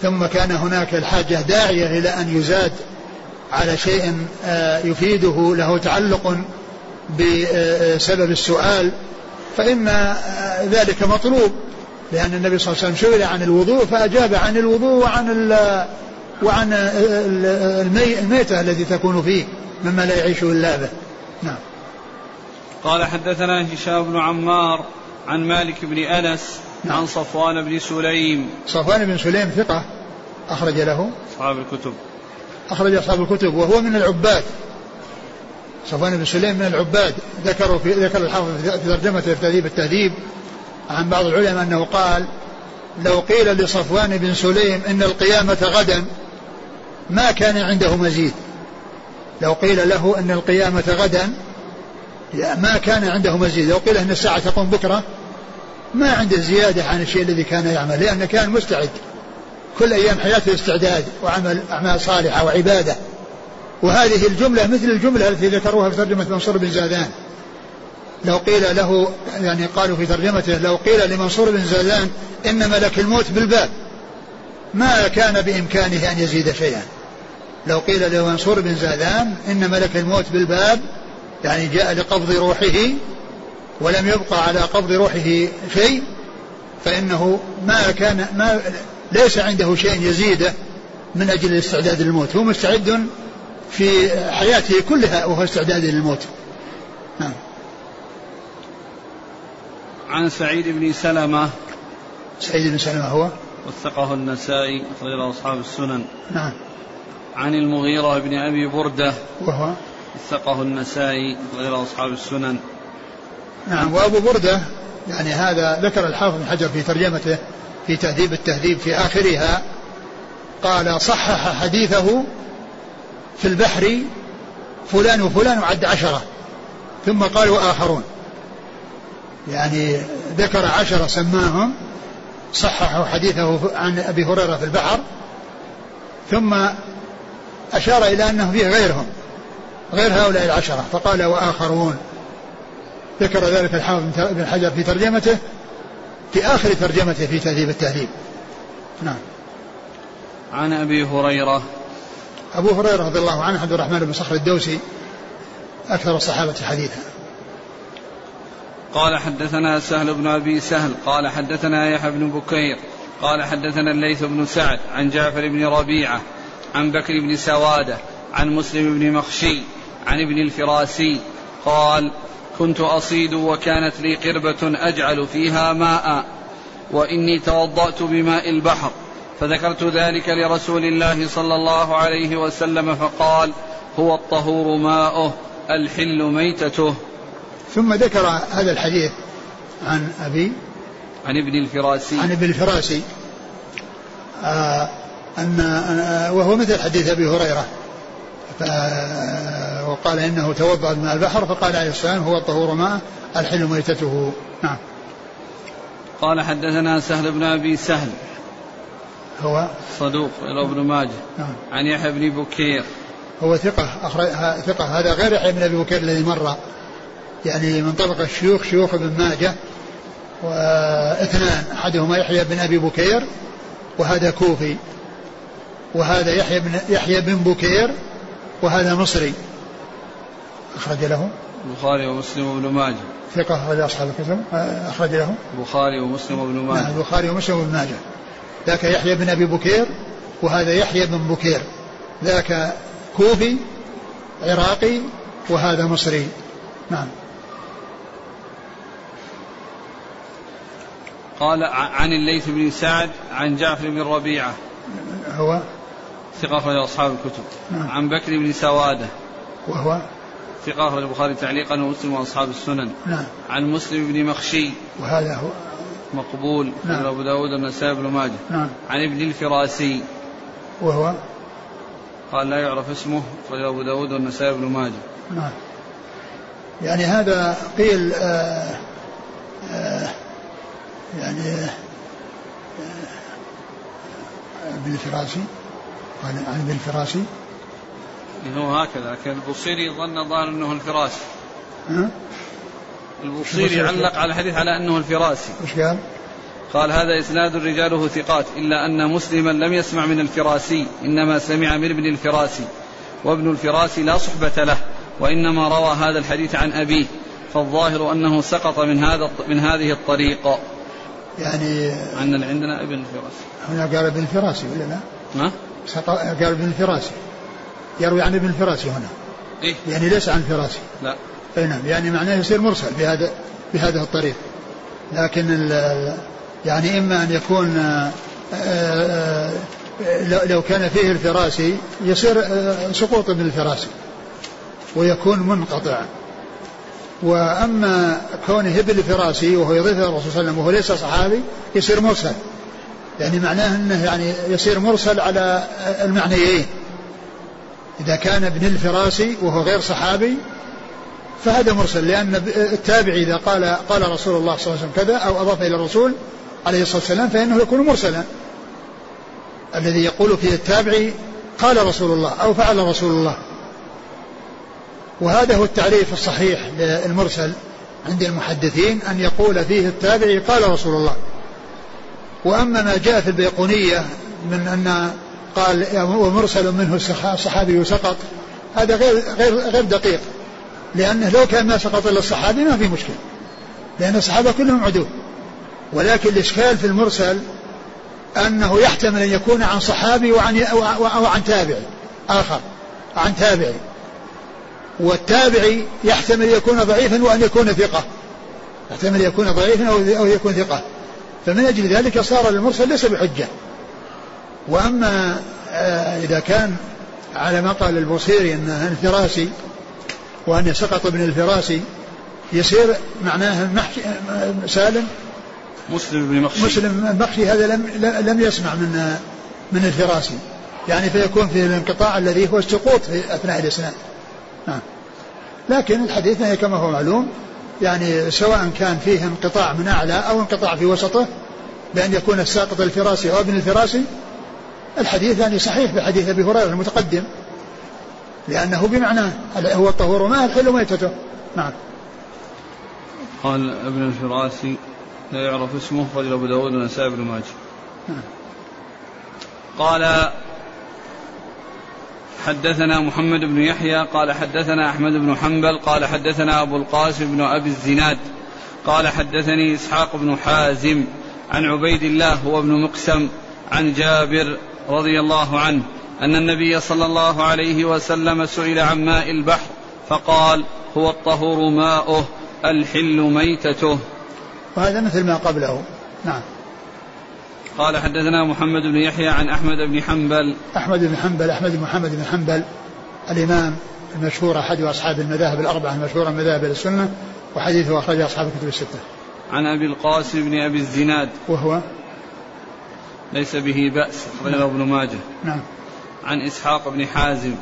ثم كان هناك الحاجة داعية إلى أن يزاد على شيء آه، يفيده له تعلق بسبب السؤال فإن آه، ذلك مطلوب لأن النبي صلى الله عليه وسلم سئل عن الوضوء فأجاب عن الوضوء وعن وعن الميتة التي تكون فيه مما لا يعيش إلا به. نعم. قال حدثنا هشام بن عمار عن مالك بن أنس نعم. عن صفوان بن سليم. صفوان بن سليم ثقة أخرج له. أصحاب الكتب. أخرج أصحاب الكتب وهو من العباد. صفوان بن سليم من العباد. ذكروا في ذكر الحافظ في ترجمته في تهذيب التهذيب عن بعض العلماء أنه قال لو قيل لصفوان بن سليم إن القيامة غدا ما كان عنده مزيد. لو قيل له أن القيامة غدا ما كان عنده مزيد. لو قيل أن الساعة تقوم بكرة ما عنده زيادة عن الشيء الذي كان يعمل لأنه كان مستعد. كل أيام حياته استعداد وعمل أعمال صالحة وعبادة. وهذه الجملة مثل الجملة التي ذكروها في ترجمة منصور بن زادان لو قيل له يعني قالوا في ترجمته لو قيل لمنصور بن زادان إن ملك الموت بالباب. ما كان بإمكانه أن يزيد شيئا. لو قيل لمنصور بن زادان إن ملك الموت بالباب يعني جاء لقبض روحه ولم يبقى على قبض روحه شيء فإنه ما كان ما ليس عنده شيء يزيده من أجل الاستعداد للموت هو مستعد في حياته كلها وهو استعداد للموت. نعم. عن سعيد بن سلمة. سعيد بن سلمة هو؟ وثقه النسائي أخرجه أصحاب السنن. نعم. عن المغيرة بن أبي بردة. وهو؟ وثقه النسائي أخرجه أصحاب السنن. نعم. وأبو بردة يعني هذا ذكر الحافظ بن حجر في ترجمته في تهذيب التهذيب في آخرها قال صحح حديثه في البحر فلان وفلان وعد عشرة ثم قال وآخرون. يعني ذكر عشرة سماهم صححوا حديثه عن أبي هريرة في البحر ثم أشار إلى أنه فيه غيرهم غير هؤلاء العشرة فقال وآخرون. ذكر ذلك الحافظ بن حجر في ترجمته في آخر ترجمته في تهذيب التهذيب. نعم. عن أبي هريرة. أبو هريرة رضي الله عنه عبد الرحمن بن صخر الدوسي أكثر الصحابة حديثا. قال حدثنا سهل بن أبي سهل قال حدثنا يحيى بن بكير قال حدثنا الليث بن سعد عن جعفر بن ربيعة عن بكر بن سوادة عن مسلم بن مخشي عن ابن الفراسي قال كنت أصيد وكانت لي قربة أجعل فيها ماء وإني توضأت بماء البحر. فذكرت ذلك لرسول الله صلى الله عليه وسلم فقال هو الطهور ماؤه الحل ميتته. ثم ذكر هذا الحديث عن أبي عن ابن الفراسي. عن ابن الفراسي آه أن آه وهو مثل حديث أبي هريرة. وقال إنه توضأ من البحر فقال عليه السلام هو الطهور ماء الحل ميتته. نعم. قال حدثنا سهل بن أبي سهل. هو؟ صدوق إلى ابن ماجه. نعم. عن يحيى بن بكير. هو ثقة أخرج ثقة. هذا غير يحيى بن أبي بكير الذي مر يعني من طبق الشيوخ شيوخ ابن ماجه واثنان أحدهما يحيى بن أبي بكير وهذا كوفي وهذا يحيى بن يحيى بن بكير وهذا مصري. أخرج له. البخاري ومسلم وابن ماجه. ثقة أخرج أصحاب الكتب أخرج له. البخاري ومسلم وابن ماجه. نعم البخاري ومسلم وابن ماجه. ذاك يحيى بن أبي بكير وهذا يحيى بن بكير. ذاك كوفي عراقي وهذا مصري. نعم. قال عن الليث بن سعد عن جعفر بن ربيعة. هو؟ ثقة أصحاب الكتب. نعم. عن بكر بن سوادة. وهو؟ ثقة أخرج البخاري تعليقا ومسلم وأصحاب السنن. نعم. عن مسلم بن مخشي. وهذا هو. مقبول. نعم. أبو داود النسائي بن ماجه. نعم. عن ابن الفراسي. وهو؟ قال لا يعرف اسمه. أخرج أبو داود والنسائي بن ماجه. نعم. يعني هذا قيل آه آه يعني آه ابن الفراسي. قال عن ابن الفراسي. هو هكذا لكن البوصيري ظن ظاهر إنه الفراسي؟ البوصيري علق على الحديث على إنه الفراسي وش قال؟ قال هذا إسناد رجاله ثقات إلا أن مسلما لم يسمع من الفراسي إنما سمع من ابن الفراسي وابن الفراسي لا صحبة له وإنما روى هذا الحديث عن أبيه فالظاهر أنه سقط من هذا من هذه الطريقة يعني عندنا عندنا ابن الفراسي هنا قال ابن الفراسي ولا لا؟ ها؟ قال ابن الفراسي يروي عن ابن الفراسي هنا. إيه؟ يعني ليس عن الفراسي لا. أي نعم. يعني معناه يصير مرسل بهذا بهذا الطريق. لكن يعني إما أن يكون آآ آآ لو كان فيه الفراسي يصير سقوط ابن الفراسي ويكون منقطع. وأما كونه ابن الفراسي وهو يضيف إلى الرسول صلى الله عليه وسلم وهو ليس صحابي يصير مرسل. يعني معناه أنه يعني يصير مرسل على المعنيين. إذا كان ابن الفراسي وهو غير صحابي فهذا مرسل لأن التابعي إذا قال قال رسول الله صلى الله عليه وسلم كذا أو أضاف إلى الرسول عليه الصلاة والسلام فإنه يكون مرسلا. الذي يقول فيه التابعي قال رسول الله أو فعل رسول الله. وهذا هو التعريف الصحيح للمرسل عند المحدثين أن يقول فيه التابعي قال رسول الله. وأما ما جاء في البيقونية من أن قال ومرسل منه الصحابي سقط. هذا غير غير غير دقيق لأنه لو كان ما سقط إلا الصحابي ما في مشكلة لأن الصحابة كلهم عدول ولكن الإشكال في المرسل أنه يحتمل أن يكون عن صحابي وعن أو عن تابعي آخر عن تابعي. والتابعي يحتمل يكون ضعيفا وأن يكون ثقة. يحتمل يكون ضعيفا أو يكون ثقة. فمن أجل ذلك صار المرسل ليس بحجة. وأما آه، إذا كان على ما قال البوصيري انه الفراسي وأن سقط ابن الفراسي يصير معناه محشي سالم؟ مسلم بن مخشي. مسلم المخشي هذا لم لم يسمع من من الفراسي. يعني فيكون في الانقطاع الذي هو السقوط في أثناء الاسناد نعم لكن الحديث كما هو معلوم يعني سواء كان فيه انقطاع من أعلى أو انقطاع في وسطه بأن يكون الساقط الفراسي أو ابن الفراسي الحديث يعني صحيح بحديث أبي هريرة المتقدم لأنه بمعناه هو الطهور ما الحل ميتته. نعم. قال ابن الفراسي لا يعرف اسمه رجل أبو داود ونسائي بن ماجه. نعم. قال حدثنا محمد بن يحيى قال حدثنا أحمد بن حنبل قال حدثنا أبو القاسم بن أبي الزناد قال حدثني إسحاق بن حازم عن عبيد الله هو ابن مقسم عن جابر رضي الله عنه أن النبي صلى الله عليه وسلم سئل عن ماء البحر فقال هو الطهور ماؤه الحل ميتته. وهذا مثل ما قبله. نعم. قال حدثنا محمد بن يحيى عن أحمد بن حنبل. أحمد بن حنبل أحمد بن محمد بن حنبل الإمام المشهور أحد أصحاب المذاهب الأربعة المشهوره من مذاهب السنة وحديثه أخرجه أصحاب الكتب الستة. عن أبي القاسم بن أبي الزناد. وهو ليس به بأس. أخرجه نعم. ابن ماجه. نعم. عن إسحاق بن حازم.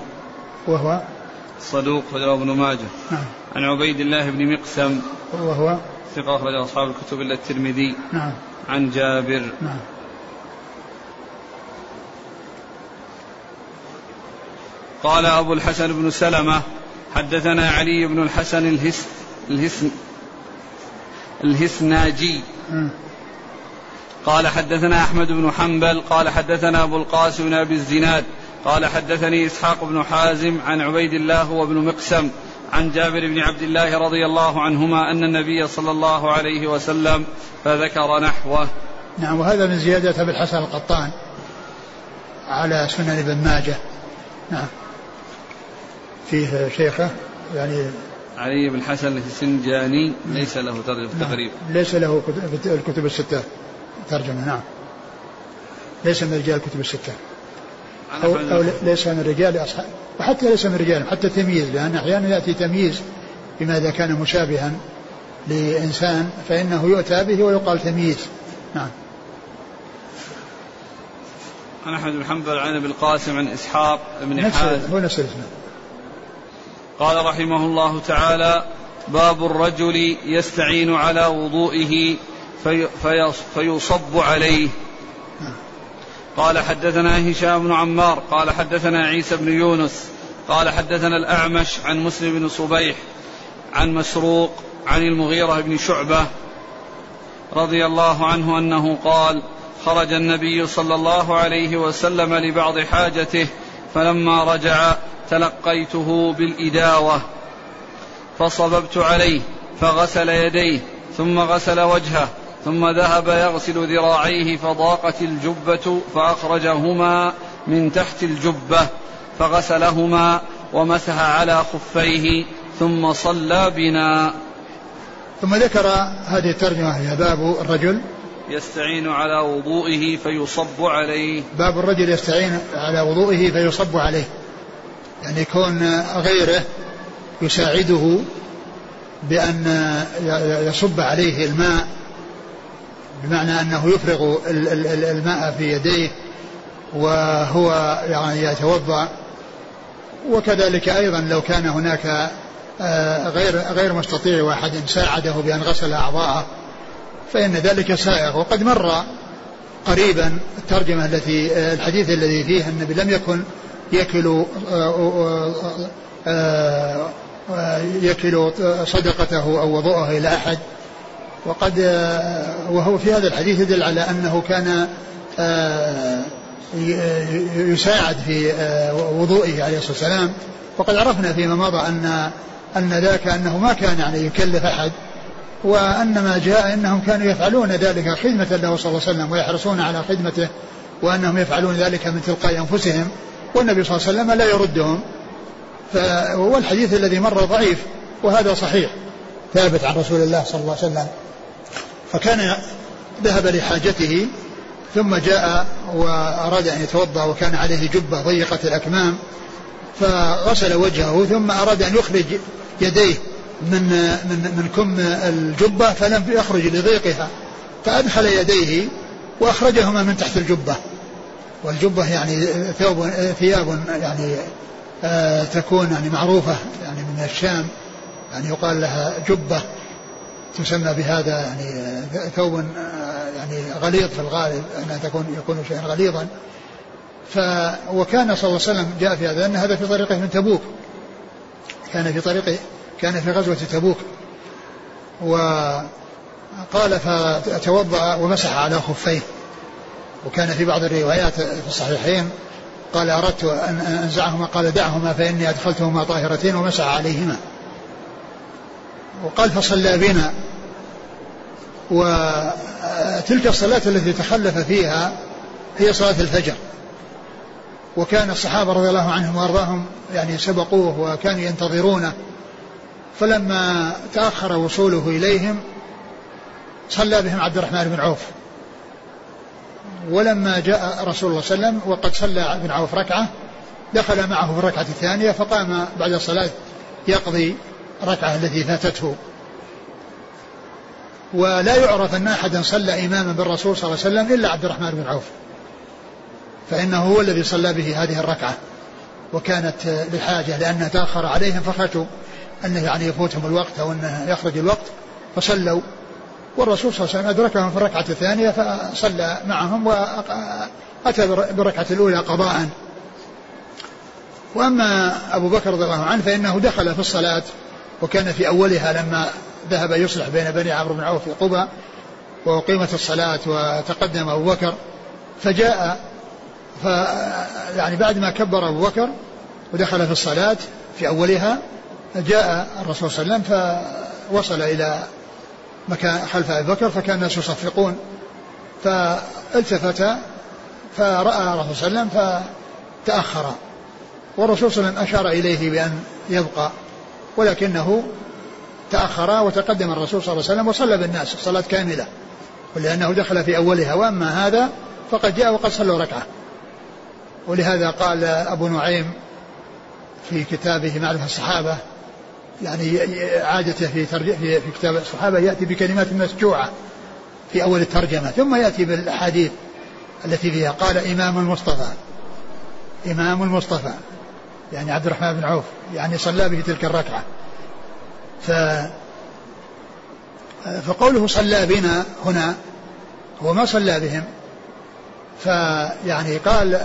وهو؟ صدوق أخرجه ابن ماجه. نعم. عن عبيد الله بن مقسم. وهو؟ ثقة أخرجه أصحاب الكتب إلا الترمذي. نعم. عن جابر. نعم. قال أبو الحسن بن سلمة حدثنا علي بن الحسن الهس الهسن الهسناجي. قال حدثنا أحمد بن حنبل قال حدثنا أبو القاسم بن أبي الزناد قال حدثني إسحاق بن حازم عن عبيد الله وابن مقسم عن جابر بن عبد الله رضي الله عنهما أن النبي صلى الله عليه وسلم فذكر نحوه. نعم وهذا من زيادة أبي الحسن القطان على سنن ابن ماجه. نعم. فيه شيخه يعني علي بن حسن السنجاني ليس له ترجمة نعم. ليس له الكتب الستة. ترجمة نعم. ليس من رجال الكتب الستة. أو, أو ليس من رجال أصحاب وحتى ليس من رجال حتى تمييز لأن أحيانا يأتي تمييز بما إذا كان مشابها لإنسان فإنه يؤتى به ويقال تمييز. نعم. عن أحمد بن حنبل عن أبي القاسم عن إسحاق بن حازم هو نفس الاسم. قال رحمه الله تعالى باب الرجل يستعين على وضوئه في في فيصب عليه. قال حدثنا هشام بن عمار قال حدثنا عيسى بن يونس قال حدثنا الأعمش عن مسلم بن صبيح عن مسروق عن المغيرة بن شعبة رضي الله عنه أنه قال خرج النبي صلى الله عليه وسلم لبعض حاجته فلما رجع تلقيته بالإداوة فصببت عليه فغسل يديه ثم غسل وجهه ثم ذهب يغسل ذراعيه فضاقت الجبة فأخرجهما من تحت الجبة فغسلهما ومسح على خفيه ثم صلى بنا. ثم ذكر هذه الترجمة هي باب الرجل يستعين على وضوئه فيصب عليه. باب الرجل يستعين على وضوئه فيصب عليه. يعني يكون غيره يساعده بأن يصب عليه الماء بمعنى أنه يفرغ الماء في يديه وهو يعني يتوضأ. وكذلك أيضا لو كان هناك آه، غير غير مستطيع واحد ساعده بأن غسل أعضاءه فإن ذلك سائغ. وقد مر قريبا الترجمة التي آه، الحديث الذي فيه النبي لم يكن يكل آه، يكل صدقته أو وضوءه إلى أحد. وقد وهو في هذا الحديث يدل على أنه كان يساعد في وضوئه عليه الصلاة والسلام. وقد عرفنا فيما مضى أن أن ذاك أنه ما كان يعني يكلف أحد وأن ما جاء أنهم كانوا يفعلون ذلك خدمة له صلى الله عليه وسلم ويحرصون على خدمته وأنهم يفعلون ذلك من تلقاء أنفسهم والنبي صلى الله عليه وسلم لا يردهم. والحديث الذي مر ضعيف وهذا صحيح. ثابت عن رسول الله صلى الله عليه وسلم. فكان ذهب لحاجته ثم جاء وأراد أن يتوضأ وكان عليه جبة ضيقة الأكمام فغسل وجهه ثم أراد أن يخرج يديه من من من كم الجبة فلم يخرج لضيقها فأدخل يديه وأخرجهما من تحت الجبة. والجبة يعني ثوب ثياب يعني آه تكون يعني معروفة يعني من الشام يعني يقال لها جبة. تسمى بهذا يعني ثوب يعني غليظ في الغالب أنها تكون يكون شيئا غليظا. ف وكان صلى الله عليه وسلم جاء في هذا ان هذا في طريقه من تبوك. كان في طريق كان في غزوة تبوك. وقال فتوضأ ومسح على خفيه. وكان في بعض الروايات في الصحيحين قال أردت أن أنزعهما قال دعهما فإني أدخلتهما طاهرتين ومسح عليهما. وقال فصلى بنا. وتلك الصلاة التي تخلف فيها هي صلاة الفجر. وكان الصحابة رضي الله عنهم وأرضاهم يعني سبقوه وكانوا ينتظرونه. فلما تأخر وصوله إليهم صلى بهم عبد الرحمن بن عوف. ولما جاء رسول الله صلى الله عليه وسلم وقد صلى ابن عوف ركعة دخل معه في الركعة الثانية فقام بعد الصلاة يقضي ركعة التي فاتته. ولا يعرف أن أحدا صلى إماما بالرسول صلى الله عليه وسلم إلا عبد الرحمن بن عوف. فإنه هو الذي صلى به هذه الركعة. وكانت لحاجة لأنه تأخر عليهم فخشوا أنه يعني يفوتهم الوقت أو أنه يخرج الوقت فصلوا. والرسول صلى الله عليه وسلم أدركهم في الركعة الثانية فصلى معهم وأتى بالركعة الأولى قضاء. وأما أبو بكر رضي الله عنه فإنه دخل في الصلاة وكان في أولها لما ذهب يصلح بين بني عمرو بن عوف في قبى وأقيمت الصلاة وتقدم أبو بكر فجاء ف يعني بعد ما كبر أبو بكر ودخل في الصلاة في أولها جاء الرسول صلى الله عليه وسلم فوصل إلى مكان خلف أبي بكر فكان الناس يصفقون فالتفت فرأى الرسول صلى الله عليه وسلم فتأخر والرسول صلى الله عليه وسلم أشار إليه بأن يبقى. ولكنه تأخر وتقدم الرسول صلى الله عليه وسلم وصلى بالناس صلاة كاملة. ولأنه دخل في أولها وأما هذا فقد جاء وقد صلوا ركعة. ولهذا قال أبو نعيم في كتابه معرفة الصحابة يعني عادته في في في كتاب الصحابة يأتي بكلمات مسجوعة في أول الترجمة ثم يأتي بالأحاديث التي فيها. قال إمام المصطفى إمام المصطفى. يعني عبد الرحمن بن عوف يعني صلى به تلك الركعة. ف فقوله صلى بنا هنا هو ما صلى بهم. فيعني قال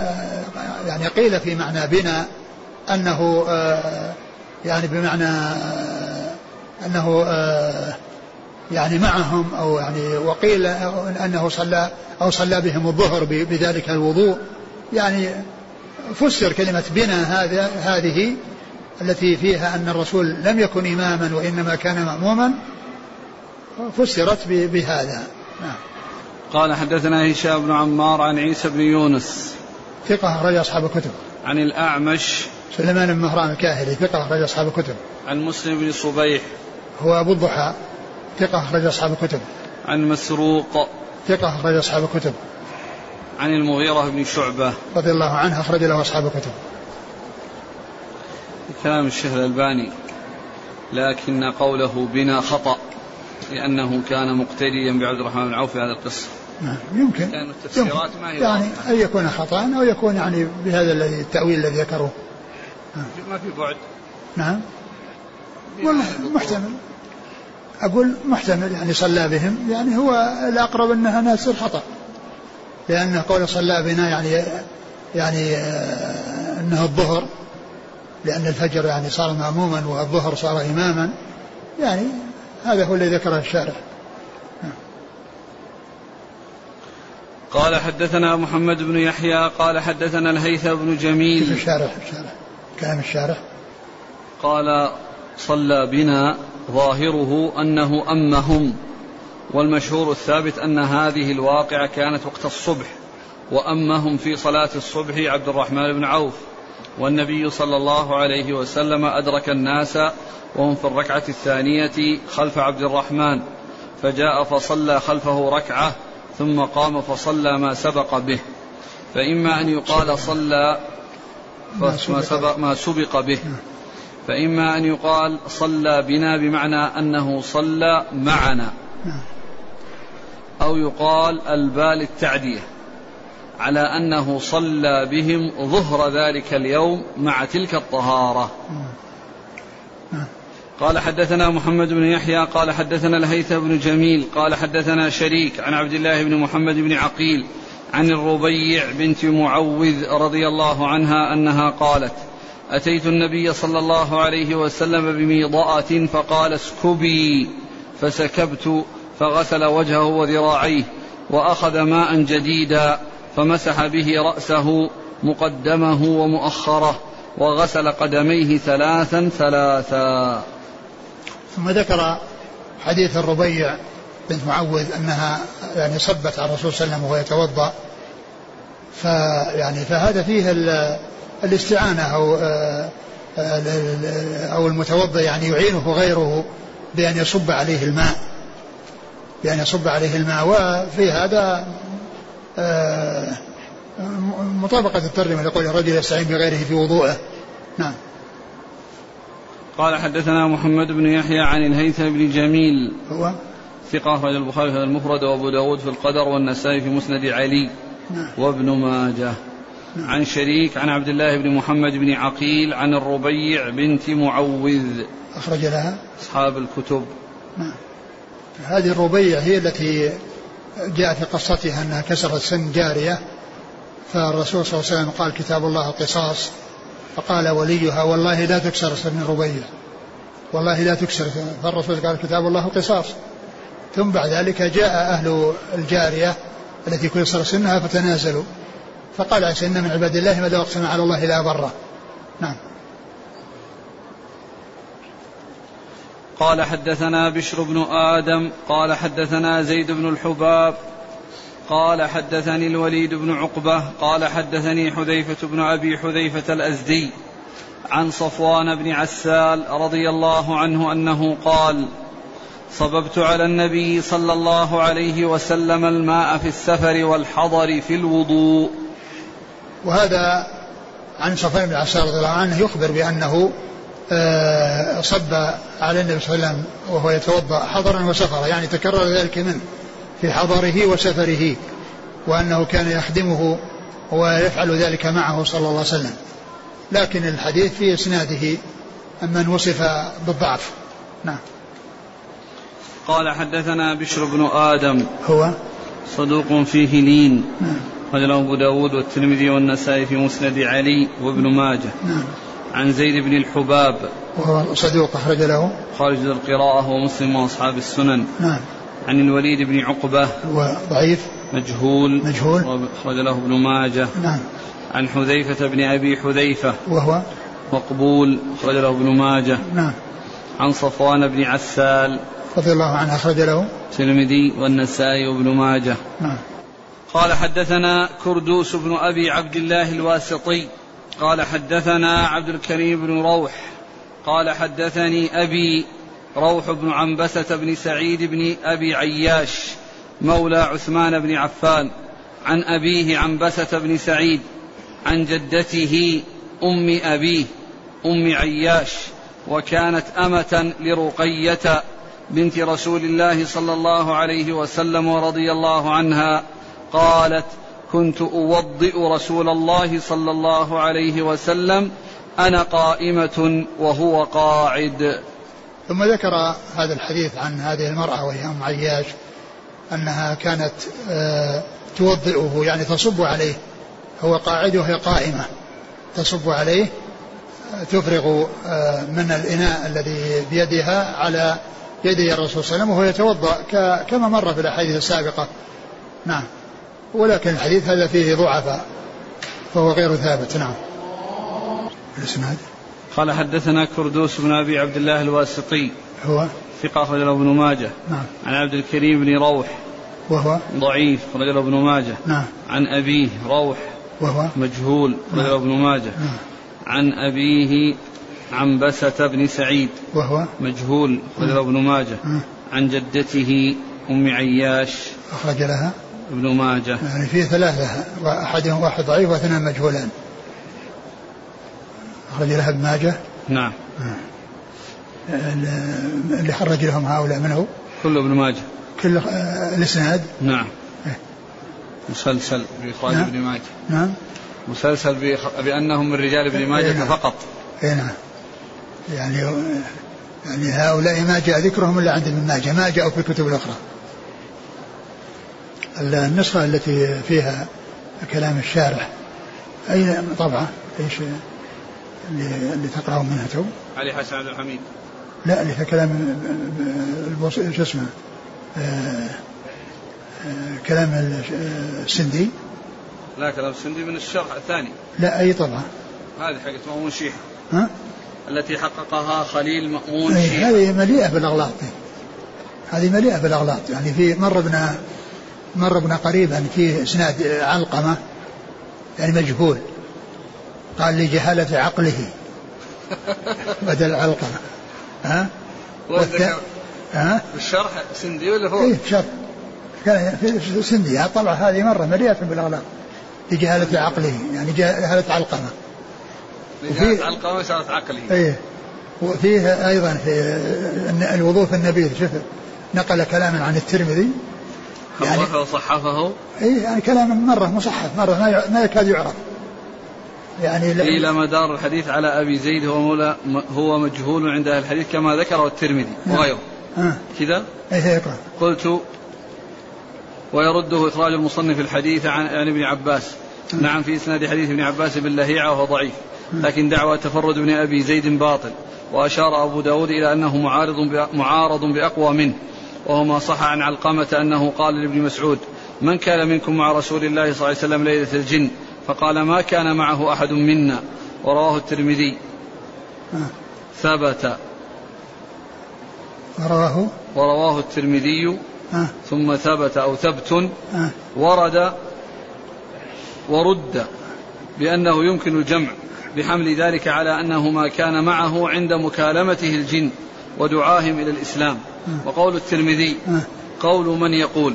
يعني قيل في معنى بنا أنه يعني بمعنى أنه يعني معهم أو يعني وقيل أنه صلى أو صلى بهم الظهر بذلك الوضوء. يعني فسر كلمة بنا هذا هذه التي فيها أن الرسول لم يكن إماما وإنما كان مأموما فسرت بهذا. نعم. قال حدثنا هشام بن عمار عن عيسى بن يونس ثقة أخرج أصحاب الكتب. عن الأعمش سليمان بن مهران الكاهلي ثقة أخرج أصحاب الكتب. عن مسلم بن صبيح هو أبو الضحى ثقة أخرج أصحاب الكتب. عن مسروق ثقة أخرج أصحاب الكتب. عن المغيرة بن شعبة. رضي الله عنه أخرج له أصحاب الكتب. كلام الشيخ الألباني لكن قوله بنا خطأ لأنه كان مقتديا بعبد الرحمن بن عوف في هذه القصة. نعم يمكن. لأن التفسيرات ما هي يعني أن يكون خطأ أو يكون يعني بهذا الذي التأويل الذي ذكروه. نعم. ما في بعد. نعم. والله محتمل. أقول محتمل يعني صلى بهم يعني هو الأقرب أنها ناس الخطأ. لأن قول صلى بنا يعني يعني آه، أنه الظهر لأن الفجر يعني صار مأموما والظهر صار إماما يعني هذا هو الذي ذكره الشارع. قال حدثنا محمد بن يحيى قال حدثنا الهيثم بن جميل. في الشارع؟ الشارع. كلام الشارع. قال صلى بنا ظاهره أنه أمهم. والمشهور الثابت أن هذه الواقعة كانت وقت الصبح وأمهم في صلاة الصبح عبد الرحمن بن عوف والنبي صلى الله عليه وسلم أدرك الناس وهم في الركعة الثانية خلف عبد الرحمن فجاء فصلى خلفه ركعة ثم قام فصلى ما سبق به فإما أن يقال صلى ما سبق, ما سبق به فإما أن يقال صلى بنا بمعنى أنه صلى معنا. أو يقال البال التعدية على أنه صلى بهم ظهر ذلك اليوم مع تلك الطهارة. قال حدثنا محمد بن يحيى قال حدثنا الهيثم بن جميل قال حدثنا شريك عن عبد الله بن محمد بن عقيل عن الربيع بنت معوذ رضي الله عنها أنها قالت أتيت النبي صلى الله عليه وسلم بميضاه فقال اسكبي فسكبت فغسل وجهه وذراعيه وأخذ ماء جديدا فمسح به رأسه مقدمه ومؤخره وغسل قدميه ثلاثا ثلاثا. ثم ذكر حديث الربيع بنت معوذ أنها يعني صبت على الرسول صلى الله عليه وسلم وهو يتوضأ. فيعني فهذا فيه الاستعانة أو أو المتوضا يعني يعينه غيره بأن يصب عليه الماء. بان يصب عليه الماء وفي هذا مطابقة الترجمة لقول الرجل يستعين بغيره في وضوءه نعم. قال حدثنا محمد بن يحيى عن الهيثم بن جميل. هو؟ ثقة أخرج البخاري في المفرد وأبو داود في القدر والنسائي في مسند علي. نعم. وابن ماجه. نعم. عن شريك عن عبد الله بن محمد بن عقيل عن الربيع بنت معوذ. أخرج لها؟ أصحاب الكتب. نعم. هذه الربيع هي التي جاء في قصتها أنها كسرت سن جارية فالرسول صلى الله عليه وسلم قال كتاب الله قصاص. فقال وليها والله لا تكسر سن ربيع والله لا تكسر فالرسول قال كتاب الله قصاص. ثم بعد ذلك جاء أهل الجارية التي كسر سنها فتنازلوا فقال عيسى إن من عباد الله ما أقسم على الله لا بره نعم. قال حدثنا بشر بن آدم قال حدثنا زيد بن الحباب قال حدثني الوليد بن عقبة قال حدثني حذيفة بن أبي حذيفة الأزدي عن صفوان بن عسال رضي الله عنه أنه قال صببت على النبي صلى الله عليه وسلم الماء في السفر والحضر في الوضوء. وهذا عن صفوان بن عسال رضي الله عنه يخبر بأنه صب على النبي صلى الله عليه وسلم وهو يتوضأ حضرا وسفرا يعني تكرر ذلك منه في حضره وسفره وأنه كان يخدمه ويفعل ذلك معه صلى الله عليه وسلم. لكن الحديث في إسناده من وصف بالضعف. نعم. قال حدثنا بشر بن آدم. هو؟ صدوق فيه لين. نعم. أبو داود والترمذي والنسائي في مسند علي وابن ماجه. نعم. عن زيد بن الحباب. وهو صدوق أخرج له. خارج القراءة ومسلم وأصحاب السنن. نعم. عن الوليد بن عقبة. هو ضعيف. مجهول. مجهول. أخرج له ابن ماجه. نعم. عن حذيفة بن أبي حذيفة. وهو مقبول. أخرج له ابن ماجه. نعم. عن صفوان بن عسال. رضي الله عنه أخرج له. الترمذي والنسائي وابن ماجه. نعم. قال حدثنا كردوس بن أبي عبد الله الواسطي. قال حدثنا عبد الكريم بن روح قال حدثني أبي روح بن عنبسة بن سعيد بن أبي عياش مولى عثمان بن عفان عن أبيه عنبسة بن سعيد عن جدته أم أبيه أم عياش وكانت أمة لرقية بنت رسول الله صلى الله عليه وسلم ورضي الله عنها قالت كنت أوضئ رسول الله صلى الله عليه وسلم أنا قائمة وهو قاعد. ثم ذكر هذا الحديث عن هذه المرأة وهي أم عياش أنها كانت آه، توضئه يعني تصب عليه هو قاعد وهي قائمة تصب عليه تفرغ آه، من الإناء الذي بيدها على يدي الرسول صلى الله عليه وسلم وهو يتوضأ ك- كما مر في الأحاديث السابقة. نعم. ولكن الحديث هذا فيه ضعفاء فهو غير ثابت نعم. الإسناد؟ قال حدثنا كردوس بن أبي عبد الله الواسطي. هو؟ ثقة أخرج له ابن ماجه. نعم. عن عبد الكريم بن روح. وهو؟ ضعيف أخرج له ابن ماجه. نعم. عن أبيه روح. وهو؟ مجهول أخرج له ابن ماجه. نعم. عن أبيه عنبسة بن سعيد. وهو؟ مجهول أخرج له ابن ماجه. نعم. عن جدته أم عياش. أخرج لها؟ ابن ماجه. يعني فيه ثلاثة وأحدهم واحد ضعيف واثنان مجهولان. أخرج لها ابن ماجه. نعم. اللي خرج لهم هؤلاء من هو؟ كله ابن ماجه. كل آه، الإسناد. نعم. إيه. مسلسل بإخراج نعم. ابن ماجه. نعم. مسلسل بأنهم من رجال ابن ماجه إيه، نعم. فقط. اي نعم. يعني يعني هؤلاء ما جاء ذكرهم إلا عند ابن ماجه. ما جاءوا في الكتب الأخرى. النسخة التي فيها كلام الشارح. اي طبعه إيش اللي, اللي تقرأون منها تو علي حسن عبد الحميد. لا اللي فيها كلام شو اسمه؟ آه، آه، كلام السندي. لا كلام السندي من الشرح الثاني. لا أي طبعه هذه حقت مأمون شيحة ها؟ التي حققها خليل مأمون أي شيحة هذه مليئة بالأغلاط. هذه مليئة بالأغلاط. يعني في مر بنا مر بنا قريبا في إسناد علقمة يعني مجهول. قال لجهالة عقله بدل علقمة. ها؟ والث- ها؟ الشرح سندي ولا فوق؟ إيه شر كان في سندي. الطبعة هذه مرة مليئة بالأغلاط. لجهالة عقله يعني جهالة علقمة. وفي- علقمة صارت عقلي إيه. وفيه أيضا في الوضوء في النبيذ شوف نقل كلاما عن الترمذي. يعني وصحفه. إيه يعني كلام مرة مصحف مرة ما يكاد يعرف. يعني قيل مدار الحديث على أبي زيد هو مولى هو مجهول عند أهل الحديث كما ذكره الترمذي نعم. وغيره. ها كذا؟ إيه يقرأ. قلت ويرده إخراج المصنف الحديث عن عن ابن عباس. نعم في إسناد حديث ابن عباس باللهيعة وهو ضعيف. لكن دعوى تفرد ابن أبي زيد باطل. وأشار أبو داود إلى أنه معارض معارض بأقوى منه. وهو ما صح عن علقمة أنه قال لابن مسعود من كان منكم مع رسول الله صلى الله عليه وسلم ليلة الجن؟ فقال ما كان معه أحد منا. ورواه الترمذي. ثبت. ورواه؟ ورواه الترمذي. ها ثم ثبت أو ثبت. ها ورد. ورد بأنه يمكن الجمع بحمل ذلك على أنه ما كان معه عند مكالمته الجن. ودعاهم إلى الإسلام. وقول الترمذي قول من يقول.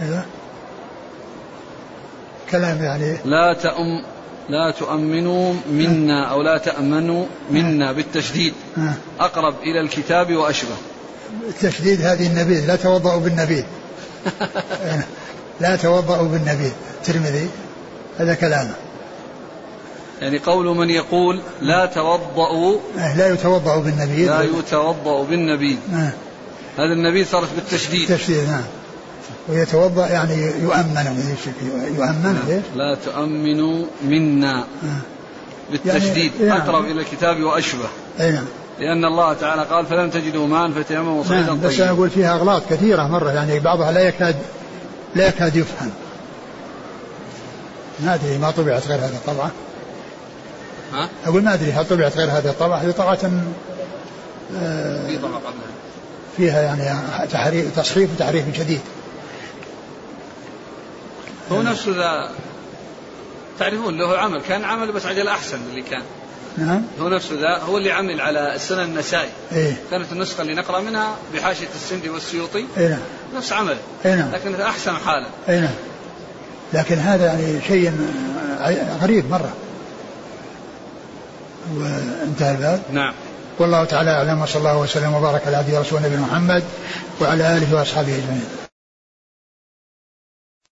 أيوه. كلام يعني. لا تأم لا تؤمنوا منا أو لا تأمنوا منا بالتشديد. أقرب إلى الكتاب وأشبه. التشديد هذه النبيذ. لا توضأوا بالنبيذ. (laughs) لا توضأوا بالنبيذ. الترمذي هذا كلامه. يعني قول من يقول لا توضأوا لا يتوضأ بالنبيذ لا يتوضأ بالنبيذ آه. هذا النبيذ صارت بالتشديد. تشديد نعم ويتوضأ يعني يؤمن يؤمن نعم. لا تؤمنوا منا. بالتشديد. يعني. أقرب إلى الكتاب وأشبه. أي نعم. لأن الله تعالى قال فلم تجدوا ماء فتيمموا صعيدا نعم بس طيبا. أنا أقول فيها أغلاط كثيرة مرة يعني بعضها لا يكاد لا يكاد يفهم. ما أدري ما طبعت غير هذه الطبعة ها؟ أقول ما أدري هل طبعت غير هذه الطبعة؟ هذه طبعة آه، في طبعة فيها يعني تحريف تصحيف وتحريف شديد هو نفسه ذا تعرفون له عمل كان عمل بس عجل أحسن اللي كان. نعم. هو نفسه ذا هو اللي عمل على السنن النسائي. إيه. كانت النسخة اللي نقرأ منها بحاشية السندي والسيوطي. اي نعم. نفس عمله اي نعم. لكن أحسن حالا اي نعم. لكن هذا يعني شيء غريب مرة. وانتهى الباب. نعم. والله تعالى أعلم وصلى الله وسلم وبارك على عبده ورسوله نبينا محمد وعلى آله وأصحابه أجمعين.